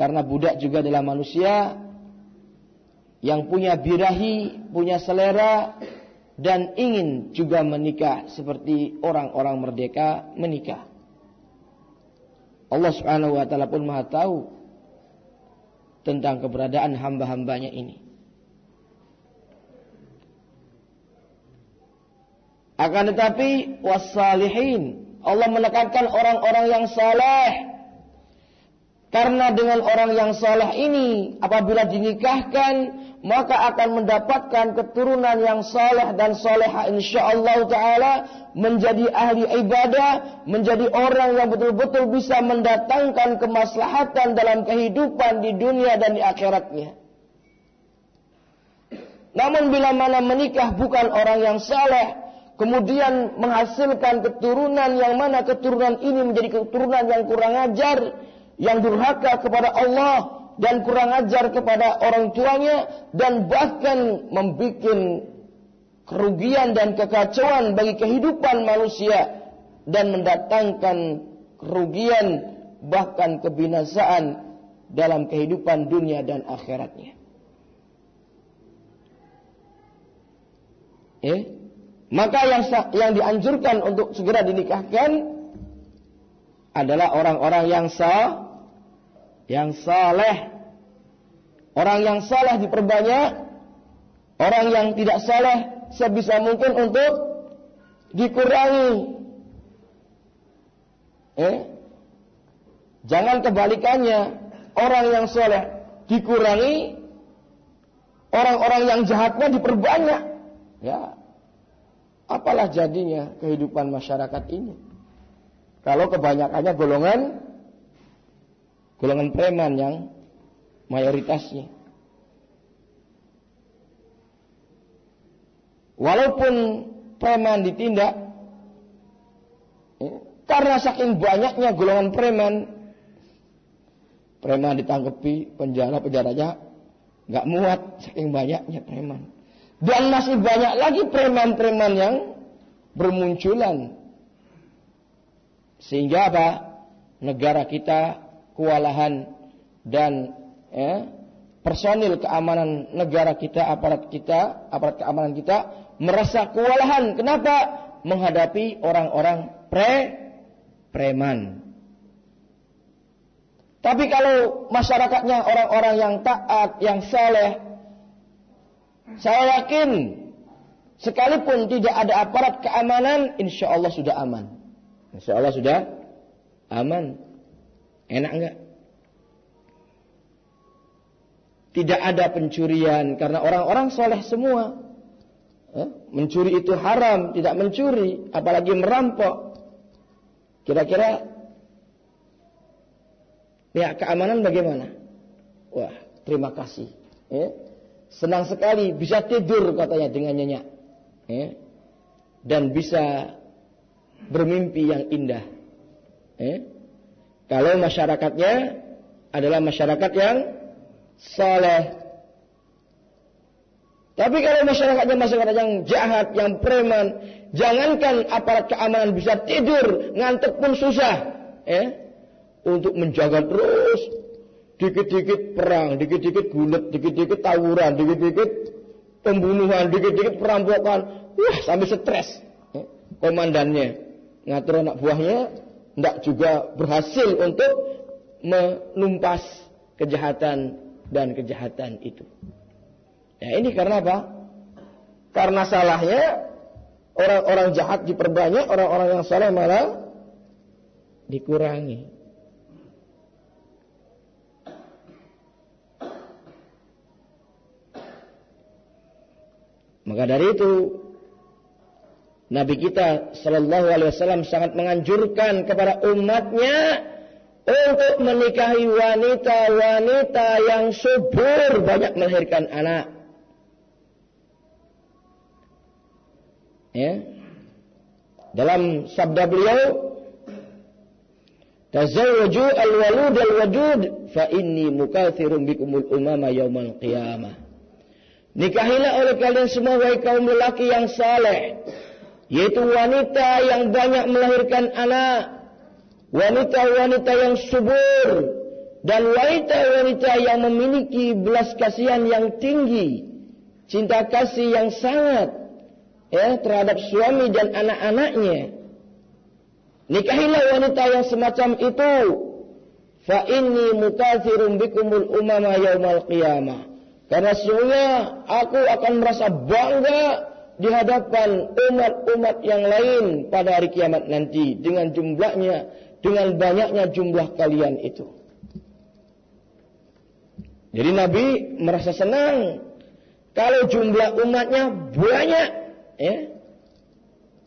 Karena budak juga adalah manusia yang punya birahi, punya selera dan ingin juga menikah seperti orang-orang merdeka menikah. Allah Subhanahu wa taala pun Maha tahu tentang keberadaan hamba-hambanya ini. Akan tetapi wasalihin Allah menekankan orang-orang yang saleh. Karena dengan orang yang saleh ini apabila dinikahkan maka akan mendapatkan keturunan yang saleh dan soleha insyaallah taala menjadi ahli ibadah, menjadi orang yang betul-betul bisa mendatangkan kemaslahatan dalam kehidupan di dunia dan di akhiratnya. Namun bila mana menikah bukan orang yang saleh, kemudian menghasilkan keturunan yang mana keturunan ini menjadi keturunan yang kurang ajar, yang durhaka kepada Allah dan kurang ajar kepada orang tuanya dan bahkan membuat kerugian dan kekacauan bagi kehidupan manusia dan mendatangkan kerugian bahkan kebinasaan dalam kehidupan dunia dan akhiratnya. Eh? Maka yang yang dianjurkan untuk segera dinikahkan adalah orang-orang yang sah yang saleh. Orang yang saleh diperbanyak, orang yang tidak saleh sebisa mungkin untuk dikurangi. Eh? Jangan kebalikannya, orang yang saleh dikurangi, orang-orang yang jahatnya diperbanyak. Ya. Apalah jadinya kehidupan masyarakat ini? Kalau kebanyakannya golongan golongan preman yang mayoritasnya. Walaupun preman ditindak, ya, karena saking banyaknya golongan preman, preman ditanggapi penjara penjaranya nggak muat saking banyaknya preman. Dan masih banyak lagi preman-preman yang bermunculan. Sehingga apa? Negara kita kewalahan dan ya, personil keamanan negara kita, aparat kita, aparat keamanan kita merasa kewalahan. Kenapa? Menghadapi orang-orang pre preman. Tapi kalau masyarakatnya orang-orang yang taat, yang saleh, saya yakin sekalipun tidak ada aparat keamanan, insya Allah sudah aman. Insya Allah sudah aman. Enak enggak? Tidak ada pencurian karena orang-orang soleh semua. Mencuri itu haram, tidak mencuri, apalagi merampok. Kira-kira pihak keamanan bagaimana? Wah, terima kasih. Eh, senang sekali bisa tidur katanya dengan nyenyak. Eh, dan bisa bermimpi yang indah. Eh, kalau masyarakatnya adalah masyarakat yang saleh. Tapi kalau masyarakatnya masyarakat yang jahat, yang preman, jangankan aparat keamanan bisa tidur, ngantuk pun susah. Eh? Untuk menjaga terus dikit-dikit perang, dikit-dikit gulet, dikit-dikit tawuran, dikit-dikit pembunuhan, dikit-dikit perampokan. Wah, sampai stres. Eh? Komandannya ngatur anak buahnya tidak juga berhasil untuk menumpas kejahatan dan kejahatan itu. Ya ini karena apa? Karena salahnya orang-orang jahat diperbanyak, orang-orang yang salah malah dikurangi. Maka dari itu Nabi kita Shallallahu Alaihi Wasallam sangat menganjurkan kepada umatnya untuk menikahi wanita-wanita yang subur banyak melahirkan anak. Ya. Dalam sabda beliau, Tazawwaju al-walud al-wajud fa inni mukathirun bikumul umama yaumal qiyamah. Nikahilah oleh kalian semua wahai kaum lelaki yang saleh yaitu wanita yang banyak melahirkan anak, wanita-wanita yang subur, dan wanita-wanita yang memiliki belas kasihan yang tinggi, cinta kasih yang sangat ya terhadap suami dan anak-anaknya. Nikahilah wanita yang semacam itu. Fa inni mutathirun bikumul umama yaumal qiyamah. Karena sesungguhnya aku akan merasa bangga di hadapan umat-umat yang lain pada hari kiamat nanti dengan jumlahnya, dengan banyaknya jumlah kalian itu. Jadi Nabi merasa senang kalau jumlah umatnya banyak, ya.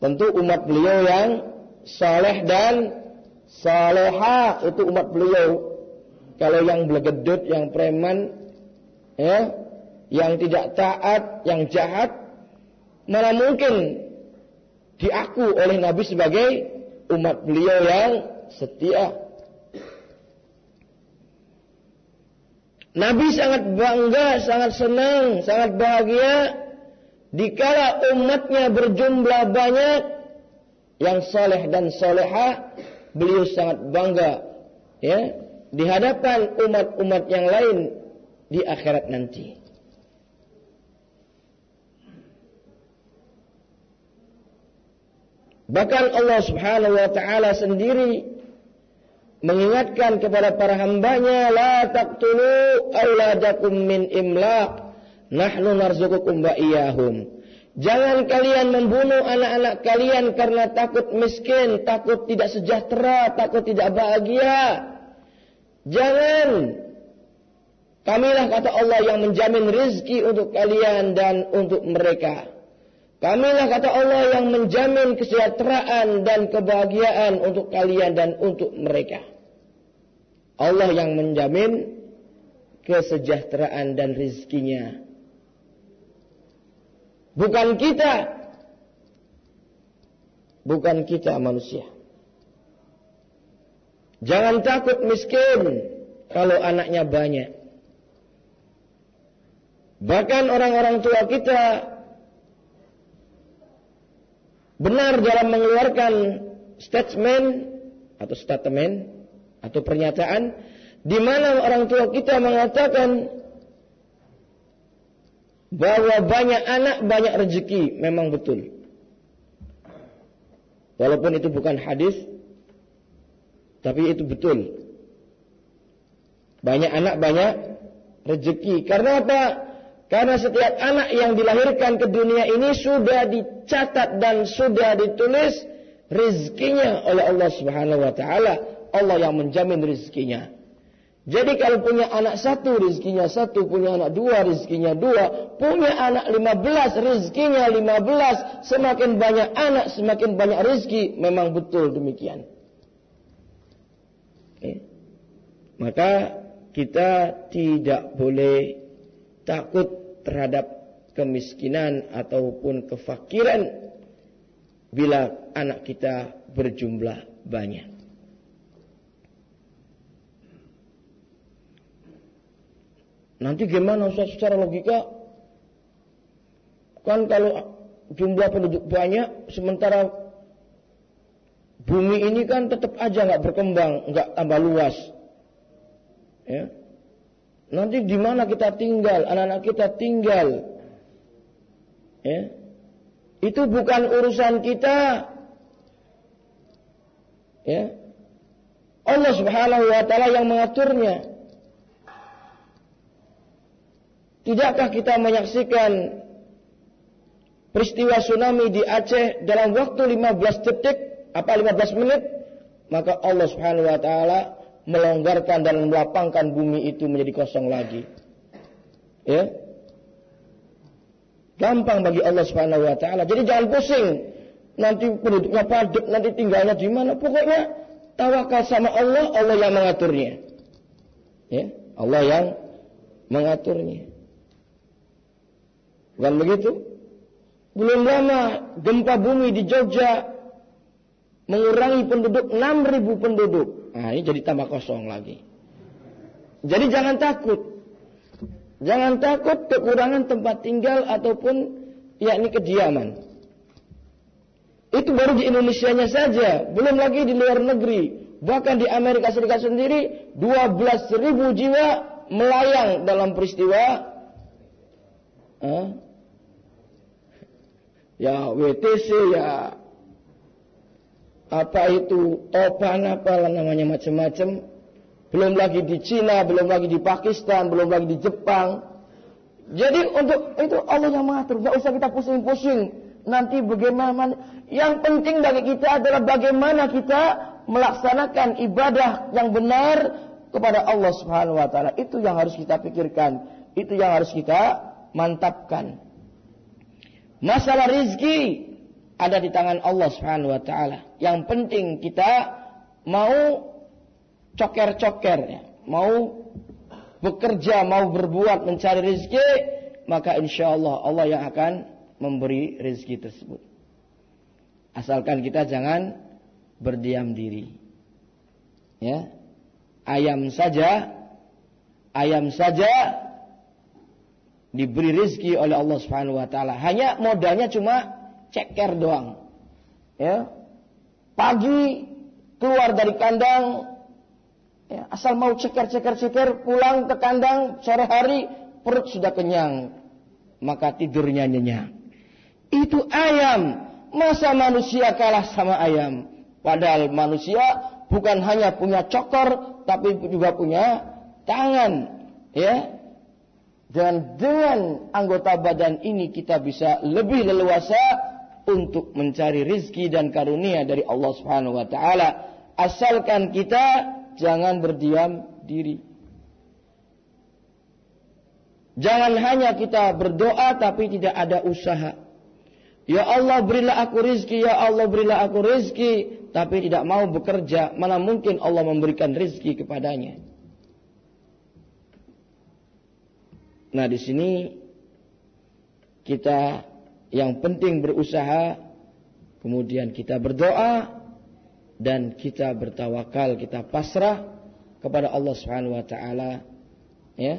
Tentu umat beliau yang saleh dan saleha itu umat beliau. Kalau yang belegedut, yang preman, ya, yang tidak taat, yang jahat, mana mungkin diaku oleh Nabi sebagai umat beliau yang setia. Nabi sangat bangga, sangat senang, sangat bahagia dikala umatnya berjumlah banyak yang soleh dan soleha, beliau sangat bangga ya di hadapan umat-umat yang lain di akhirat nanti. Bahkan Allah Subhanahu wa taala sendiri mengingatkan kepada para hambanya la taqtulu auladakum min imlaq nahnu narzuqukum wa Jangan kalian membunuh anak-anak kalian karena takut miskin, takut tidak sejahtera, takut tidak bahagia. Jangan. Kamilah kata Allah yang menjamin rizki untuk kalian dan untuk mereka. Kamilah kata Allah yang menjamin kesejahteraan dan kebahagiaan untuk kalian dan untuk mereka. Allah yang menjamin kesejahteraan dan rizkinya. Bukan kita. Bukan kita manusia. Jangan takut miskin kalau anaknya banyak. Bahkan orang-orang tua kita benar dalam mengeluarkan statement atau statement atau pernyataan di mana orang tua kita mengatakan bahwa banyak anak banyak rezeki memang betul. Walaupun itu bukan hadis tapi itu betul. Banyak anak banyak rezeki. Karena apa? Karena setiap anak yang dilahirkan ke dunia ini sudah dicatat dan sudah ditulis rezekinya oleh Allah Subhanahu wa taala Allah yang menjamin rizkinya. Jadi kalau punya anak satu rizkinya satu, punya anak dua rizkinya dua, punya anak lima belas rizkinya lima belas, semakin banyak anak semakin banyak rizki, memang betul demikian. Okay. Maka kita tidak boleh takut terhadap kemiskinan ataupun kefakiran bila anak kita berjumlah banyak. Nanti gimana Ustaz secara logika? Kan kalau jumlah penduduk banyak, sementara bumi ini kan tetap aja nggak berkembang, nggak tambah luas. Ya. Nanti di mana kita tinggal, anak-anak kita tinggal. Ya. Itu bukan urusan kita. Ya. Allah Subhanahu wa taala yang mengaturnya. Tidakkah kita menyaksikan peristiwa tsunami di Aceh dalam waktu 15 detik apa 15 menit maka Allah Subhanahu wa taala melonggarkan dan melapangkan bumi itu menjadi kosong lagi. Ya. Gampang bagi Allah Subhanahu wa taala. Jadi jangan pusing. Nanti penduduknya padat, nanti tinggalnya di mana? Pokoknya tawakal sama Allah, Allah yang mengaturnya. Ya, Allah yang mengaturnya. Bukan begitu? Belum lama gempa bumi di Jogja mengurangi penduduk 6.000 penduduk. Nah ini jadi tambah kosong lagi. Jadi jangan takut. Jangan takut kekurangan tempat tinggal ataupun yakni kediaman. Itu baru di Indonesia-nya saja, belum lagi di luar negeri. Bahkan di Amerika Serikat sendiri 12.000 jiwa melayang dalam peristiwa ya WTC ya apa itu topan apa namanya macam-macam belum lagi di Cina belum lagi di Pakistan belum lagi di Jepang jadi untuk itu Allah yang mengatur nggak usah kita pusing-pusing nanti bagaimana. Yang penting bagi kita adalah bagaimana kita melaksanakan ibadah yang benar kepada Allah Subhanahu wa taala. Itu yang harus kita pikirkan. Itu yang harus kita mantapkan. Masalah rizki ada di tangan Allah Subhanahu wa taala. Yang penting kita mau coker-coker ya, mau bekerja, mau berbuat mencari rezeki, maka insya Allah Allah yang akan memberi rezeki tersebut. Asalkan kita jangan berdiam diri. Ya. Ayam saja ayam saja diberi rezeki oleh Allah Subhanahu wa taala. Hanya modalnya cuma ceker doang. Ya. Pagi keluar dari kandang ya, asal mau ceker-ceker-ceker pulang ke kandang sore hari perut sudah kenyang maka tidurnya nyenyak. Itu ayam. Masa manusia kalah sama ayam? Padahal manusia bukan hanya punya cokor tapi juga punya tangan, ya. Dan dengan anggota badan ini kita bisa lebih leluasa untuk mencari rizki dan karunia dari Allah Subhanahu wa taala. Asalkan kita jangan berdiam diri. Jangan hanya kita berdoa tapi tidak ada usaha. Ya Allah berilah aku rizki, ya Allah berilah aku rizki. Tapi tidak mau bekerja, mana mungkin Allah memberikan rizki kepadanya. Nah di sini kita yang penting berusaha, kemudian kita berdoa dan kita bertawakal, kita pasrah kepada Allah Subhanahu wa taala ya.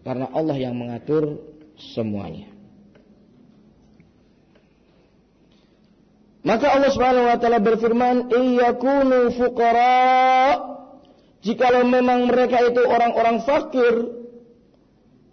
Karena Allah yang mengatur semuanya. Maka Allah Subhanahu wa taala berfirman, "Iyakunu fuqara" Jikalau memang mereka itu orang-orang fakir,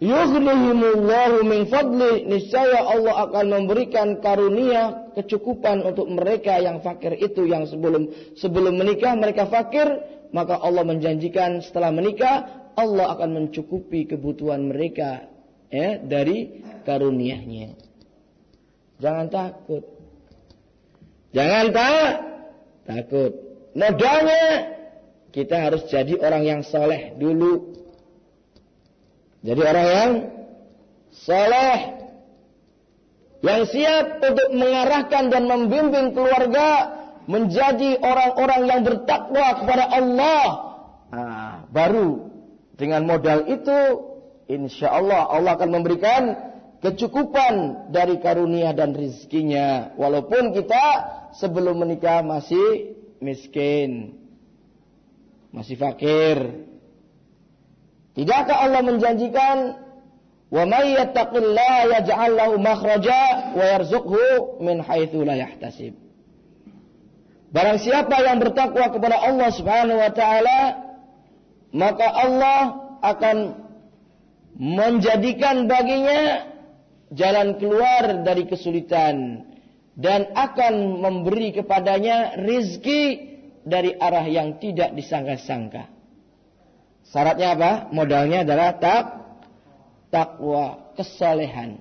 Yughnihimullahu min fadli niscaya Allah akan memberikan karunia kecukupan untuk mereka yang fakir itu yang sebelum sebelum menikah mereka fakir maka Allah menjanjikan setelah menikah Allah akan mencukupi kebutuhan mereka ya dari karunia-Nya. Jangan takut. Jangan tak takut. Modalnya kita harus jadi orang yang soleh dulu jadi orang yang soleh. Yang siap untuk mengarahkan dan membimbing keluarga menjadi orang-orang yang bertakwa kepada Allah. Nah, baru dengan modal itu, insya Allah Allah akan memberikan kecukupan dari karunia dan rizkinya. Walaupun kita sebelum menikah masih miskin, masih fakir, Tidakkah Allah menjanjikan wa may yattaqillaha yaj'al lahu makhraja wa yarzuqhu min haitsu la yahtasib. Barang siapa yang bertakwa kepada Allah Subhanahu wa taala maka Allah akan menjadikan baginya jalan keluar dari kesulitan dan akan memberi kepadanya rizki dari arah yang tidak disangka-sangka. Syaratnya apa? Modalnya adalah tak takwa, kesolehan.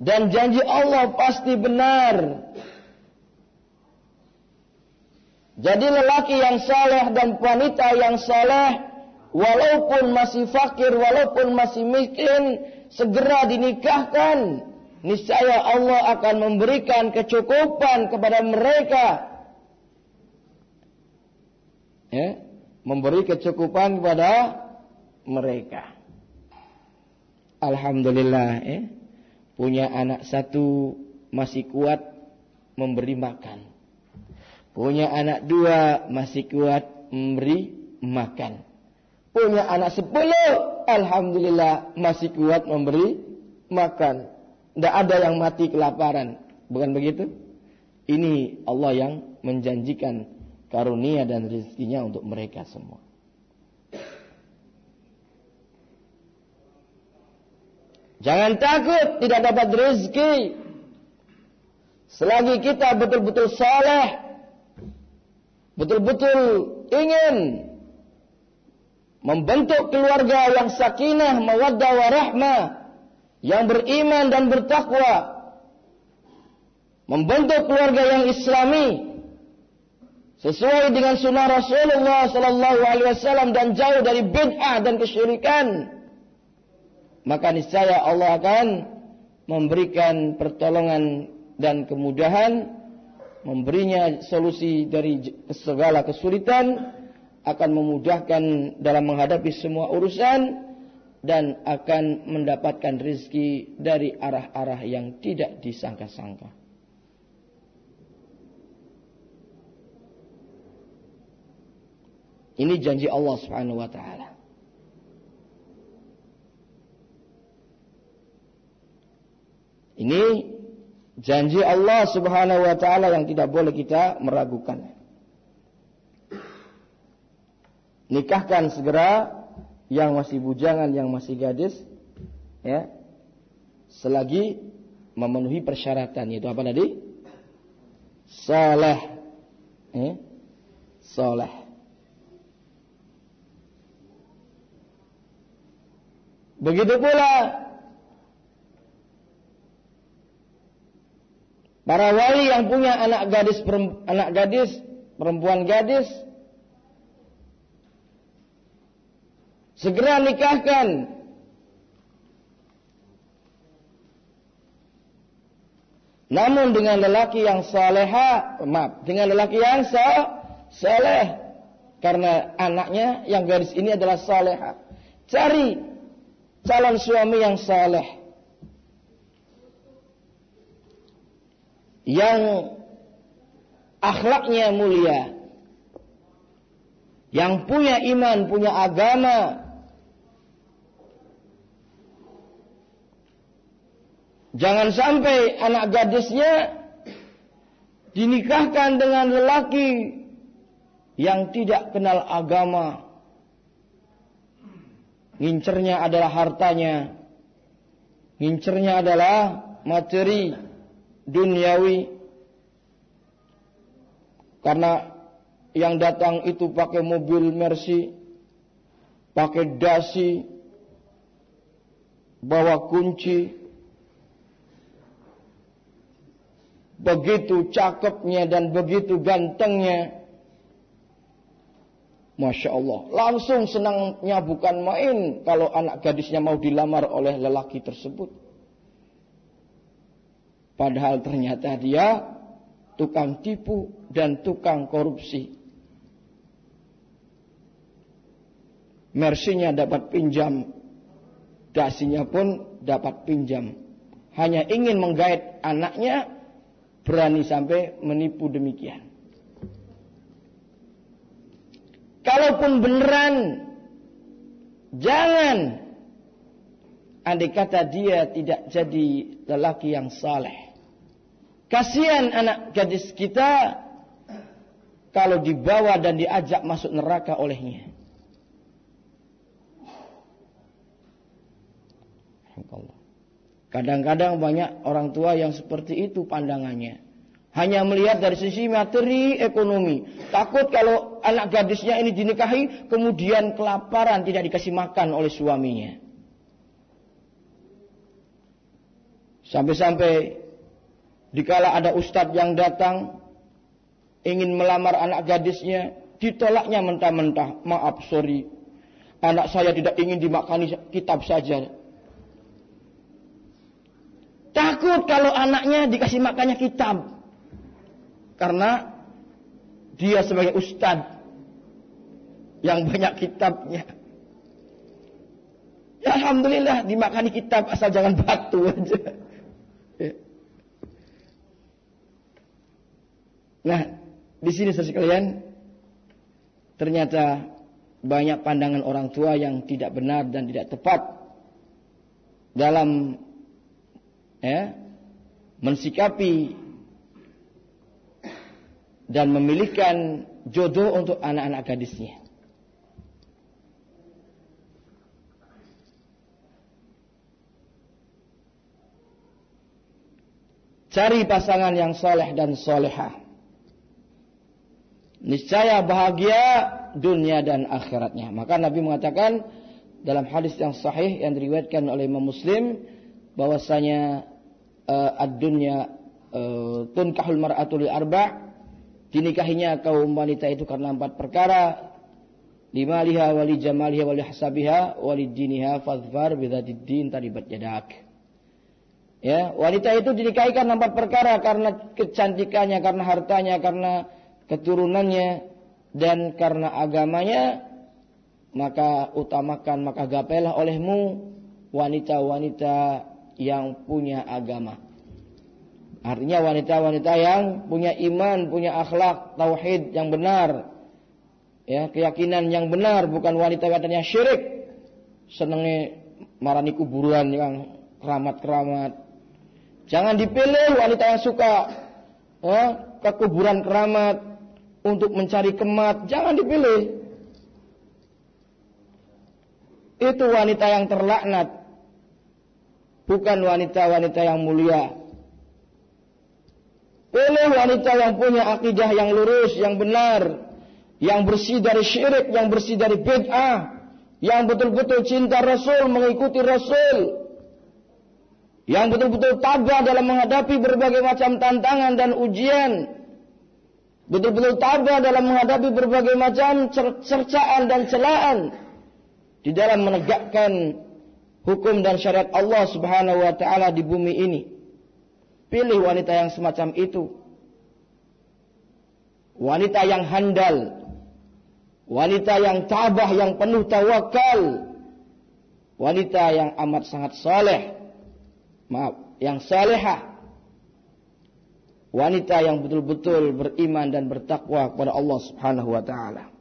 Dan janji Allah pasti benar. Jadi lelaki yang saleh dan wanita yang saleh, walaupun masih fakir, walaupun masih miskin, segera dinikahkan. Niscaya Allah akan memberikan kecukupan kepada mereka. Ya, memberi kecukupan kepada mereka. Alhamdulillah ya. Punya anak satu masih kuat memberi makan. Punya anak dua masih kuat memberi makan. Punya anak sepuluh, Alhamdulillah masih kuat memberi makan. Tidak ada yang mati kelaparan. Bukan begitu? Ini Allah yang menjanjikan karunia dan rezekinya untuk mereka semua. Jangan takut tidak dapat rezeki. Selagi kita betul-betul saleh, betul-betul ingin membentuk keluarga yang sakinah, mawaddah warahmah, yang beriman dan bertakwa membentuk keluarga yang islami sesuai dengan sunnah Rasulullah sallallahu alaihi wasallam dan jauh dari bid'ah dan kesyirikan maka niscaya Allah akan memberikan pertolongan dan kemudahan memberinya solusi dari segala kesulitan akan memudahkan dalam menghadapi semua urusan dan akan mendapatkan rizki dari arah-arah yang tidak disangka-sangka. Ini janji Allah Subhanahu wa taala. Ini janji Allah Subhanahu wa taala yang tidak boleh kita meragukan. Nikahkan segera yang masih bujangan, yang masih gadis, ya, selagi memenuhi persyaratan yaitu apa tadi? Soleh, eh? soleh. Begitu pula para wali yang punya anak gadis anak gadis perempuan gadis Segera nikahkan. Namun dengan lelaki yang saleha, maaf, dengan lelaki yang saleh, karena anaknya yang gadis ini adalah saleha. Cari calon suami yang saleh. Yang akhlaknya mulia. Yang punya iman, punya agama, Jangan sampai anak gadisnya dinikahkan dengan lelaki yang tidak kenal agama. Ngincernya adalah hartanya. Ngincernya adalah materi duniawi. Karena yang datang itu pakai mobil Mercy, pakai dasi, bawa kunci, begitu cakepnya dan begitu gantengnya. Masya Allah. Langsung senangnya bukan main kalau anak gadisnya mau dilamar oleh lelaki tersebut. Padahal ternyata dia tukang tipu dan tukang korupsi. Mersinya dapat pinjam, dasinya pun dapat pinjam. Hanya ingin menggait anaknya berani sampai menipu demikian. Kalaupun beneran, jangan. Andai kata dia tidak jadi lelaki yang saleh. Kasihan anak gadis kita kalau dibawa dan diajak masuk neraka olehnya. Kadang-kadang banyak orang tua yang seperti itu pandangannya. Hanya melihat dari sisi materi ekonomi. Takut kalau anak gadisnya ini dinikahi, kemudian kelaparan tidak dikasih makan oleh suaminya. Sampai-sampai dikala ada ustadz yang datang ingin melamar anak gadisnya, ditolaknya mentah-mentah. Maaf, sorry. Anak saya tidak ingin dimakani kitab saja. Takut kalau anaknya dikasih makannya kitab. Karena dia sebagai ustadz yang banyak kitabnya. Ya Alhamdulillah dimakani kitab asal jangan batu aja. Nah, di sini sekalian ternyata banyak pandangan orang tua yang tidak benar dan tidak tepat dalam ya, mensikapi dan memilihkan jodoh untuk anak-anak gadisnya. Cari pasangan yang soleh dan soleha. Niscaya bahagia dunia dan akhiratnya. Maka Nabi mengatakan dalam hadis yang sahih yang diriwayatkan oleh Imam Muslim bahwasanya uh, ad-dunya uh, tunkahul mar'atu li arba' dinikahinya kaum wanita itu karena empat perkara. Limaliha wali jamaliha wali hasabiha wali diniha fadfar bidzatid din taribat yadak ya wanita itu dinikahi karena empat perkara karena kecantikannya karena hartanya karena keturunannya dan karena agamanya maka utamakan maka gapelah olehmu wanita-wanita yang punya agama Artinya wanita-wanita yang punya iman, punya akhlak, tauhid yang benar. Ya, keyakinan yang benar, bukan wanita-wanita yang syirik. Senengnya marani kuburan yang keramat-keramat. Jangan dipilih wanita yang suka ya, ke kuburan keramat untuk mencari kemat. Jangan dipilih. Itu wanita yang terlaknat. Bukan wanita-wanita yang mulia. Pilih wanita yang punya akidah yang lurus, yang benar, yang bersih dari syirik, yang bersih dari bid'ah, yang betul-betul cinta Rasul, mengikuti Rasul, yang betul-betul tabah dalam menghadapi berbagai macam tantangan dan ujian, betul-betul tabah dalam menghadapi berbagai macam cercaan dan celaan di dalam menegakkan hukum dan syariat Allah Subhanahu wa taala di bumi ini. Pilih wanita yang semacam itu. Wanita yang handal. Wanita yang tabah, yang penuh tawakal. Wanita yang amat sangat saleh. Maaf, yang salehah. Wanita yang betul-betul beriman dan bertakwa kepada Allah Subhanahu wa taala.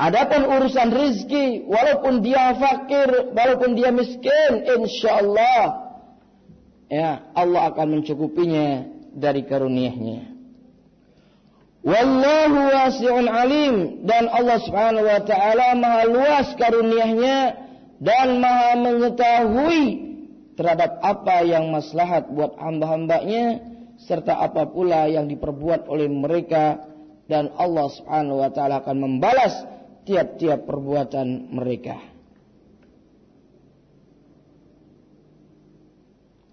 Adapun urusan rizki, walaupun dia fakir, walaupun dia miskin, insya Allah ya Allah akan mencukupinya dari karunia-Nya. Wallahu wasi'un alim dan Allah Subhanahu wa taala Maha luas karunia-Nya dan Maha mengetahui terhadap apa yang maslahat buat hamba-hambanya serta apa pula yang diperbuat oleh mereka dan Allah Subhanahu wa taala akan membalas tiap-tiap perbuatan mereka.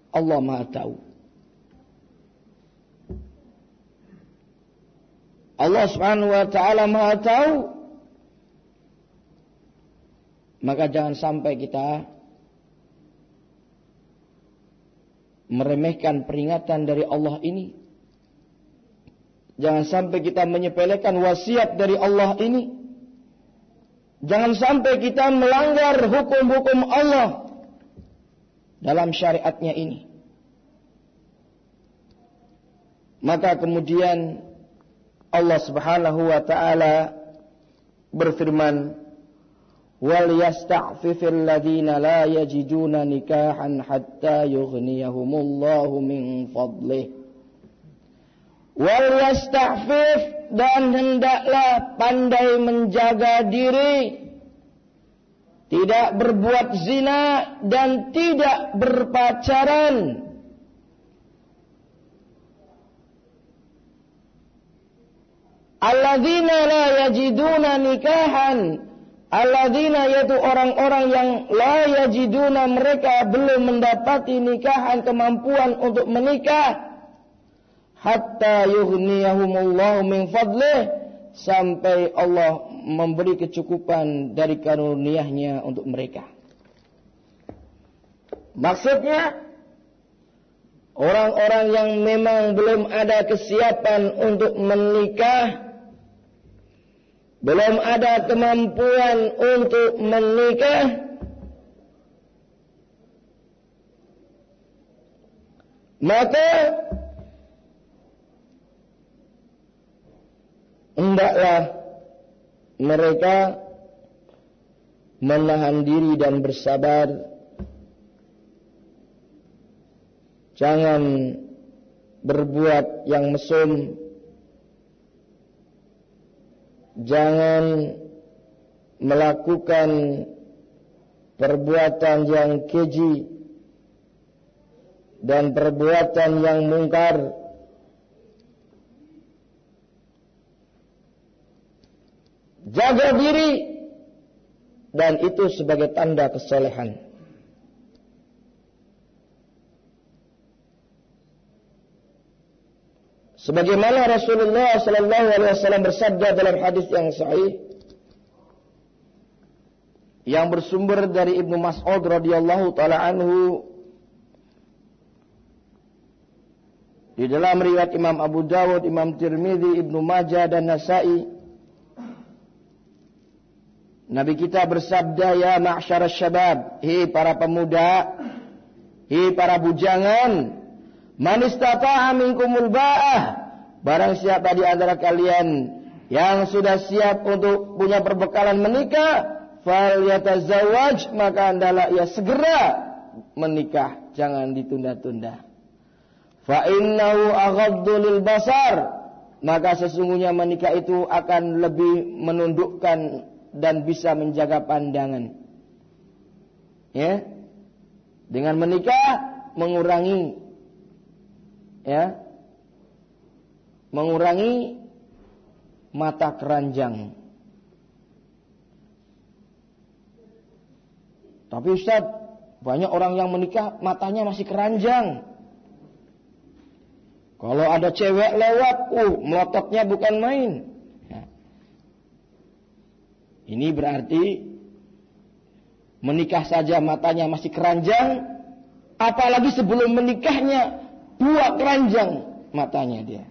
Allah Maha tahu. Allah Subhanahu wa taala Maha tahu. Maka jangan sampai kita meremehkan peringatan dari Allah ini. Jangan sampai kita menyepelekan wasiat dari Allah ini. Jangan sampai kita melanggar hukum-hukum Allah dalam syariatnya ini. Maka kemudian Allah Subhanahu wa taala berfirman wal yasta'fifil ladzina la yajiduna nikahan hatta yughniyahumullahu min fadlih wal yasta'fif dan hendaklah pandai menjaga diri tidak berbuat zina dan tidak berpacaran. Alladzina la yajiduna nikahan. Alladzina yaitu orang-orang yang la yajiduna mereka belum mendapati nikahan kemampuan untuk menikah. Hatta yughniyahumullahu min fadlih sampai Allah memberi kecukupan dari karunia-Nya untuk mereka. Maksudnya orang-orang yang memang belum ada kesiapan untuk menikah, belum ada kemampuan untuk menikah, maka hendaklah mereka menahan diri dan bersabar. Jangan berbuat yang mesum. Jangan melakukan perbuatan yang keji dan perbuatan yang mungkar jaga diri dan itu sebagai tanda kesolehan. Sebagaimana Rasulullah Sallallahu Alaihi Wasallam bersabda dalam hadis yang sahih, yang bersumber dari Ibnu Mas'ud radhiyallahu taala anhu di dalam riwayat Imam Abu Dawud, Imam Tirmidzi, Ibnu Majah dan Nasa'i Nabi kita bersabda ya ma'syar syabab, hei para pemuda, hei para bujangan, man istata'a minkumul ba'ah, barang siapa di antara kalian yang sudah siap untuk punya perbekalan menikah, fal yatazawwaj, maka hendaklah ia segera menikah, jangan ditunda-tunda. Fa innahu aghaddu lil basar, maka sesungguhnya menikah itu akan lebih menundukkan dan bisa menjaga pandangan. Ya. Dengan menikah mengurangi ya. Mengurangi mata keranjang. Tapi Ustaz, banyak orang yang menikah matanya masih keranjang. Kalau ada cewek lewat, uh, melototnya bukan main. Ini berarti menikah saja matanya masih keranjang, apalagi sebelum menikahnya dua keranjang matanya dia.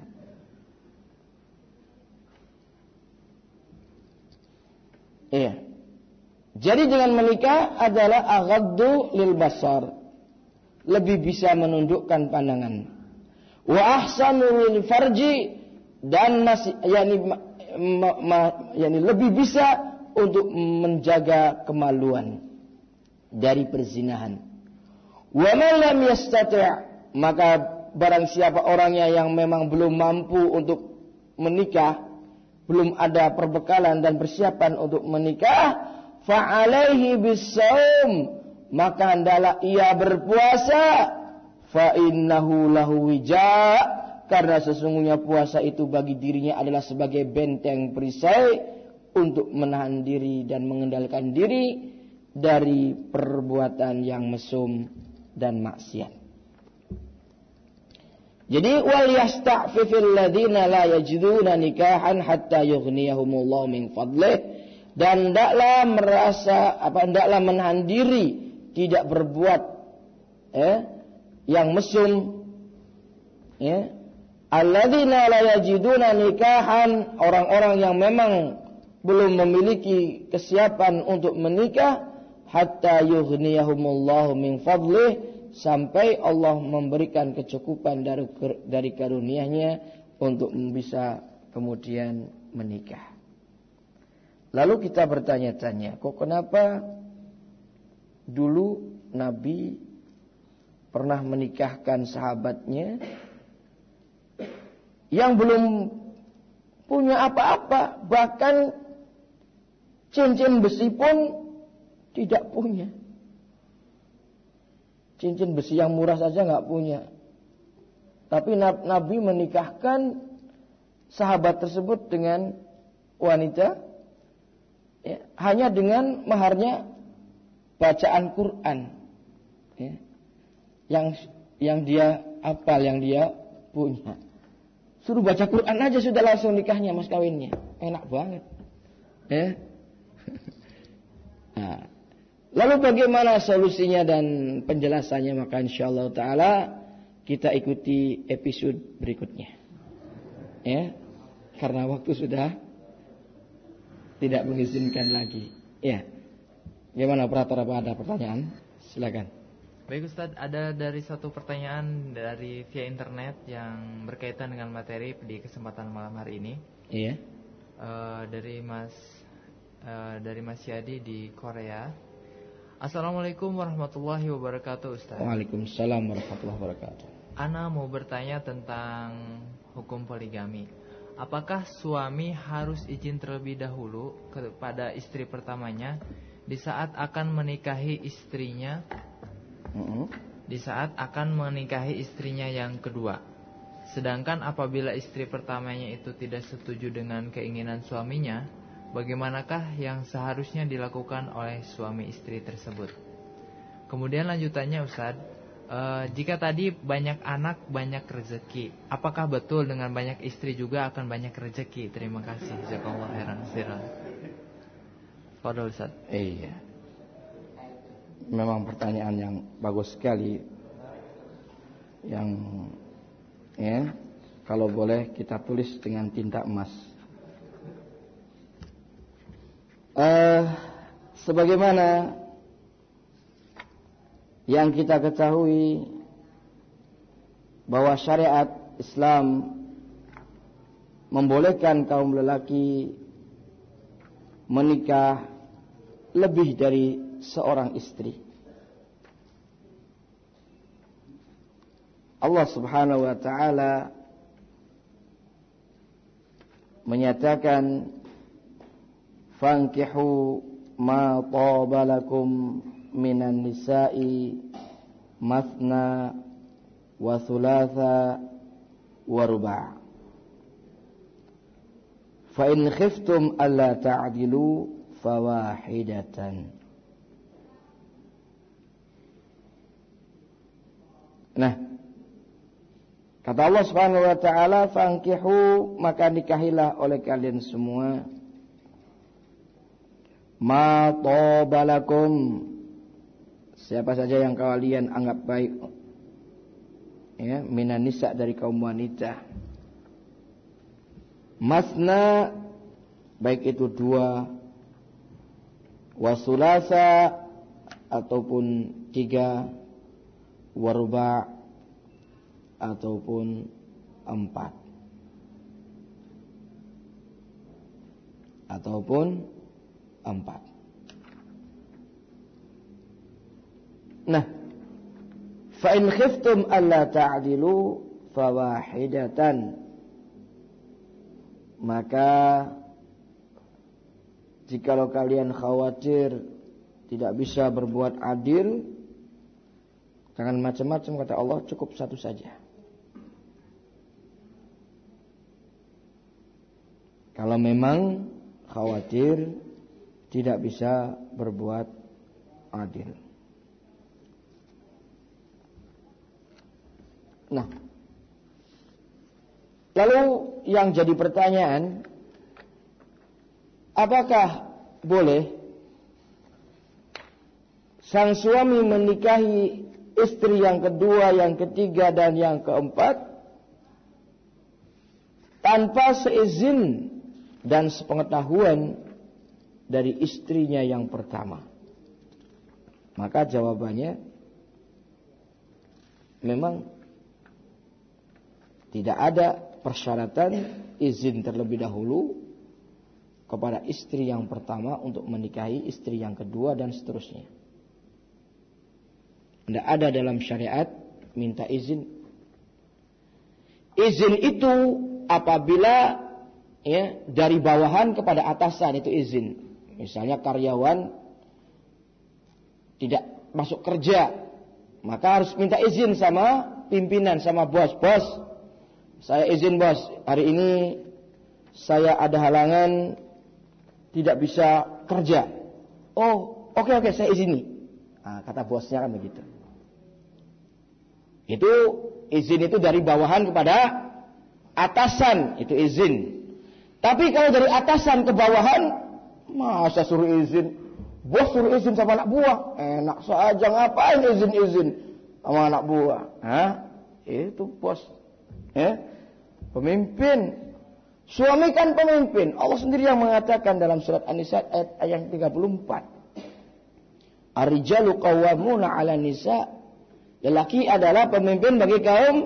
Iya. Jadi dengan menikah adalah aghaddu lil basar. Lebih bisa menundukkan pandangan. Wa ahsanu lil farji dan masih yakni ma, ma, yakni lebih bisa untuk menjaga kemaluan dari perzinahan. Wa man lam maka barang siapa orangnya yang memang belum mampu untuk menikah, belum ada perbekalan dan persiapan untuk menikah, fa alaihi bisawm maka hendaklah ia berpuasa fa innahu lahu wija karena sesungguhnya puasa itu bagi dirinya adalah sebagai benteng perisai untuk menahan diri dan mengendalikan diri dari perbuatan yang mesum dan maksiat. Jadi wal yasta'fifil ladina la yajiduna nikahan hatta yughniyahumullah min fadlih dan ndaklah merasa apa ndaklah menahan diri tidak berbuat eh yang mesum ya alladzina la yajiduna nikahan orang-orang yang memang belum memiliki kesiapan untuk menikah hatta yughniyahumullahu min fadlih sampai Allah memberikan kecukupan dari dari karunia-Nya untuk bisa kemudian menikah. Lalu kita bertanya-tanya, kok kenapa dulu Nabi pernah menikahkan sahabatnya yang belum punya apa-apa, bahkan Cincin besi pun tidak punya. Cincin besi yang murah saja nggak punya. Tapi Nabi menikahkan sahabat tersebut dengan wanita ya, hanya dengan maharnya bacaan Quran ya, yang yang dia apal yang dia punya. Suruh baca Quran aja sudah langsung nikahnya mas kawinnya. Enak banget. Ya. Nah, lalu bagaimana solusinya dan penjelasannya maka insya Allah taala kita ikuti episode berikutnya. Ya. Karena waktu sudah tidak mengizinkan lagi. Ya. Gimana operator apa ada pertanyaan? Silakan. Baik Ustadz, ada dari satu pertanyaan dari via internet yang berkaitan dengan materi di kesempatan malam hari ini. Iya. Uh, dari Mas Eh, dari Mas Yadi di Korea. Assalamualaikum warahmatullahi wabarakatuh Ustaz. Waalaikumsalam warahmatullahi wabarakatuh. Ana mau bertanya tentang hukum poligami. Apakah suami harus izin terlebih dahulu kepada istri pertamanya di saat akan menikahi istrinya? Di saat akan menikahi istrinya yang kedua. Sedangkan apabila istri pertamanya itu tidak setuju dengan keinginan suaminya, bagaimanakah yang seharusnya dilakukan oleh suami istri tersebut. Kemudian lanjutannya Ustaz, Uh, jika tadi banyak anak banyak rezeki, apakah betul dengan banyak istri juga akan banyak rezeki? Terima kasih. Jazakallah khairan khairan. Fadol Ustaz. Iya. Memang pertanyaan yang bagus sekali. Yang ya, kalau boleh kita tulis dengan tinta emas. Uh, sebagaimana yang kita ketahui bahwa syariat Islam membolehkan kaum lelaki menikah lebih dari seorang istri. Allah Subhanahu wa taala menyatakan fankihu ma tabalakum minan nisa'i masna wa thulatha wa ruba' fa in khiftum alla ta'dilu fawahidatan. Nah Kata Allah Subhanahu wa taala fankihu maka nikahilah oleh kalian semua ma tabalakum Siapa saja yang kalian anggap baik ya, minan nisa dari kaum wanita. Masna baik itu dua wasulasa ataupun tiga waruba ataupun empat ataupun Nah, fa in khiftum alla ta'dilu fawahidatan. Maka jikalau kalian khawatir tidak bisa berbuat adil, jangan macam-macam kata Allah, cukup satu saja. Kalau memang khawatir tidak bisa berbuat adil. Nah, lalu yang jadi pertanyaan, apakah boleh sang suami menikahi istri yang kedua, yang ketiga, dan yang keempat tanpa seizin dan sepengetahuan dari istrinya yang pertama? Maka jawabannya memang tidak ada persyaratan izin terlebih dahulu kepada istri yang pertama untuk menikahi istri yang kedua dan seterusnya. Tidak ada dalam syariat minta izin. Izin itu apabila ya dari bawahan kepada atasan itu izin. Misalnya karyawan tidak masuk kerja, maka harus minta izin sama pimpinan sama bos. Bos, saya izin bos, hari ini saya ada halangan tidak bisa kerja. Oh, oke okay, oke, okay, saya izini. Nah, kata bosnya kan begitu. Itu izin itu dari bawahan kepada atasan, itu izin. Tapi kalau dari atasan ke bawahan, masa suruh izin? Bos suruh izin sama anak buah. Enak saja ngapain izin-izin sama anak buah? Hah? Itu bos. Ya? Pemimpin. Suami kan pemimpin. Allah sendiri yang mengatakan dalam surat An-Nisa ayat, ayat 34. Arijalu qawwamuna 'ala nisa. Lelaki adalah pemimpin bagi kaum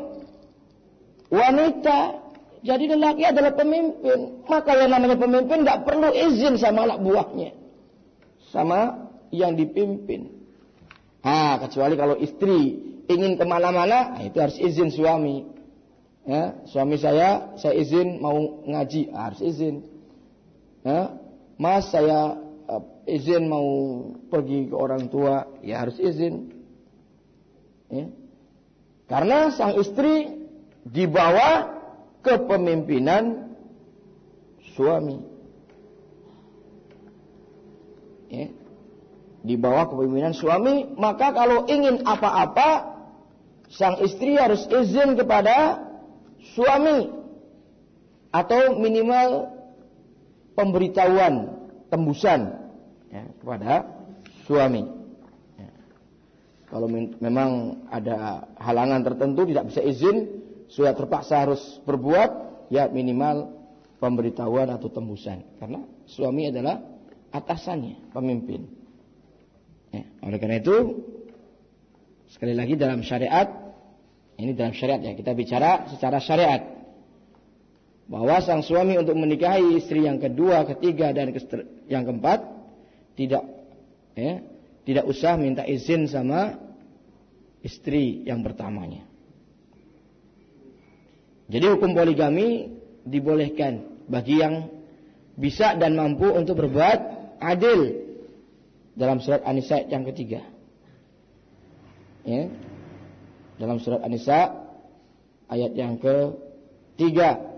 wanita. Jadi lelaki adalah pemimpin. Maka yang namanya pemimpin tidak perlu izin sama anak buahnya. Sama yang dipimpin. Ah, kecuali kalau istri ingin ke mana-mana, itu harus izin suami ya, suami saya saya izin mau ngaji harus izin ya, mas saya izin mau pergi ke orang tua ya harus izin ya. karena sang istri dibawa kepemimpinan suami ya. di bawah kepemimpinan suami maka kalau ingin apa-apa sang istri harus izin kepada suami atau minimal pemberitahuan tembusan ya, kepada suami. Ya. Kalau memang ada halangan tertentu tidak bisa izin, sudah terpaksa harus berbuat, ya minimal pemberitahuan atau tembusan. Karena suami adalah atasannya, pemimpin. Ya, oleh karena itu, sekali lagi dalam syariat, ini dalam syariat ya, kita bicara secara syariat. Bahwa sang suami untuk menikahi istri yang kedua, ketiga, dan yang keempat, tidak ya, tidak usah minta izin sama istri yang pertamanya. Jadi hukum poligami dibolehkan bagi yang bisa dan mampu untuk berbuat adil dalam surat An-Nisa yang ketiga. Ya. Dalam surat An-Nisa ayat yang ketiga.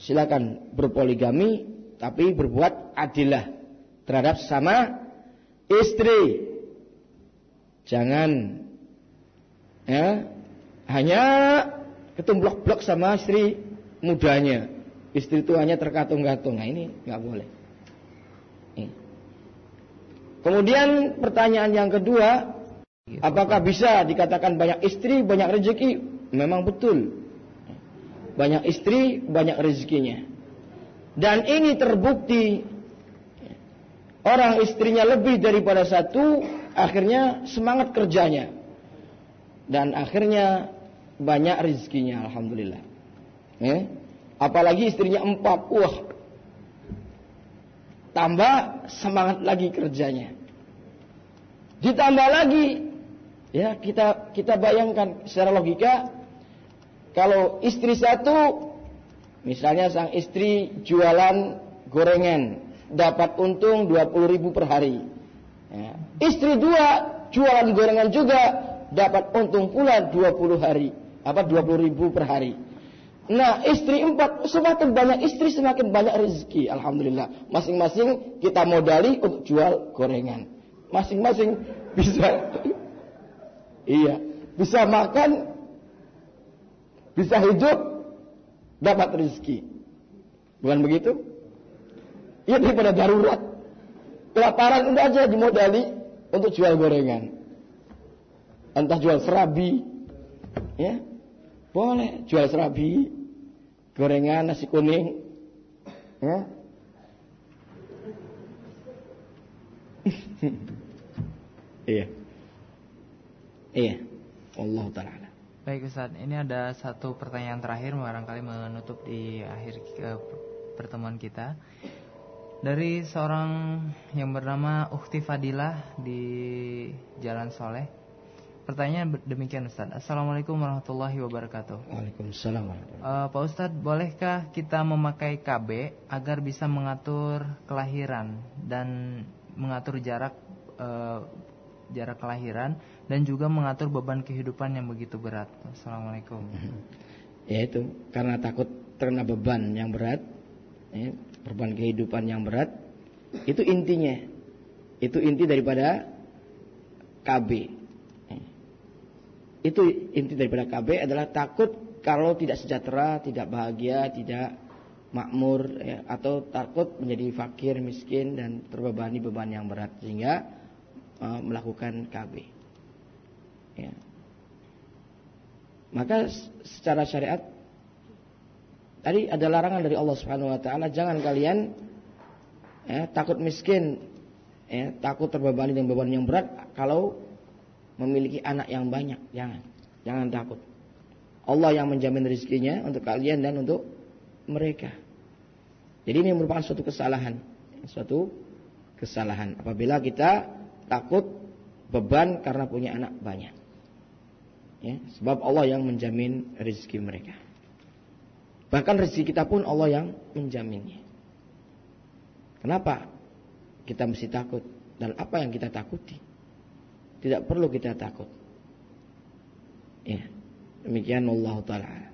Silakan berpoligami tapi berbuat adilah terhadap sama istri. Jangan ya hanya ketumblok-blok sama istri mudanya. Istri itu hanya terkatung-katung. Nah ini nggak boleh. Kemudian pertanyaan yang kedua, apakah bisa dikatakan banyak istri, banyak rezeki? Memang betul. Banyak istri, banyak rezekinya. Dan ini terbukti orang istrinya lebih daripada satu, akhirnya semangat kerjanya. Dan akhirnya banyak rezekinya alhamdulillah. Ya. Apalagi istrinya empat, wah tambah semangat lagi kerjanya. Ditambah lagi, ya kita kita bayangkan secara logika, kalau istri satu, misalnya sang istri jualan gorengan, dapat untung 20 ribu per hari. Ya. Istri dua jualan gorengan juga dapat untung pula 20 hari apa 20 ribu per hari. Nah istri empat semakin banyak istri semakin banyak rezeki. Alhamdulillah. Masing-masing kita modali untuk jual gorengan. Masing-masing bisa iya bisa makan bisa hidup dapat rezeki. Bukan begitu? Iya daripada darurat. Kelaparan udah aja dimodali untuk jual gorengan. Entah jual serabi, ya boleh jual serabi, gorengan, nasi kuning. Ya. iya. Iya. Allah taala. Baik Ustaz, ini ada satu pertanyaan terakhir barangkali menutup di akhir pertemuan kita. Dari seorang yang bernama Ukti Fadilah di Jalan Soleh Pertanyaan demikian Ustaz. Assalamualaikum warahmatullahi wabarakatuh. Waalaikumsalam. Uh, Pak Ustadz, bolehkah kita memakai KB agar bisa mengatur kelahiran dan mengatur jarak uh, jarak kelahiran dan juga mengatur beban kehidupan yang begitu berat? Assalamualaikum. Ya itu karena takut terkena beban yang berat, ya, beban kehidupan yang berat. Itu intinya. Itu inti daripada KB itu inti daripada KB adalah takut kalau tidak sejahtera, tidak bahagia, tidak makmur ya, atau takut menjadi fakir, miskin dan terbebani beban yang berat sehingga uh, melakukan KB. Ya. Maka secara syariat tadi ada larangan dari Allah Subhanahu wa taala jangan kalian ya, takut miskin ya, takut terbebani dengan beban yang berat kalau memiliki anak yang banyak. Jangan. Jangan takut. Allah yang menjamin rezekinya untuk kalian dan untuk mereka. Jadi ini merupakan suatu kesalahan. Suatu kesalahan. Apabila kita takut beban karena punya anak banyak. Ya, sebab Allah yang menjamin rezeki mereka. Bahkan rezeki kita pun Allah yang menjaminnya. Kenapa kita mesti takut? Dan apa yang kita takuti? Tidak perlu kita takut. Ya. Demikian Allah taala.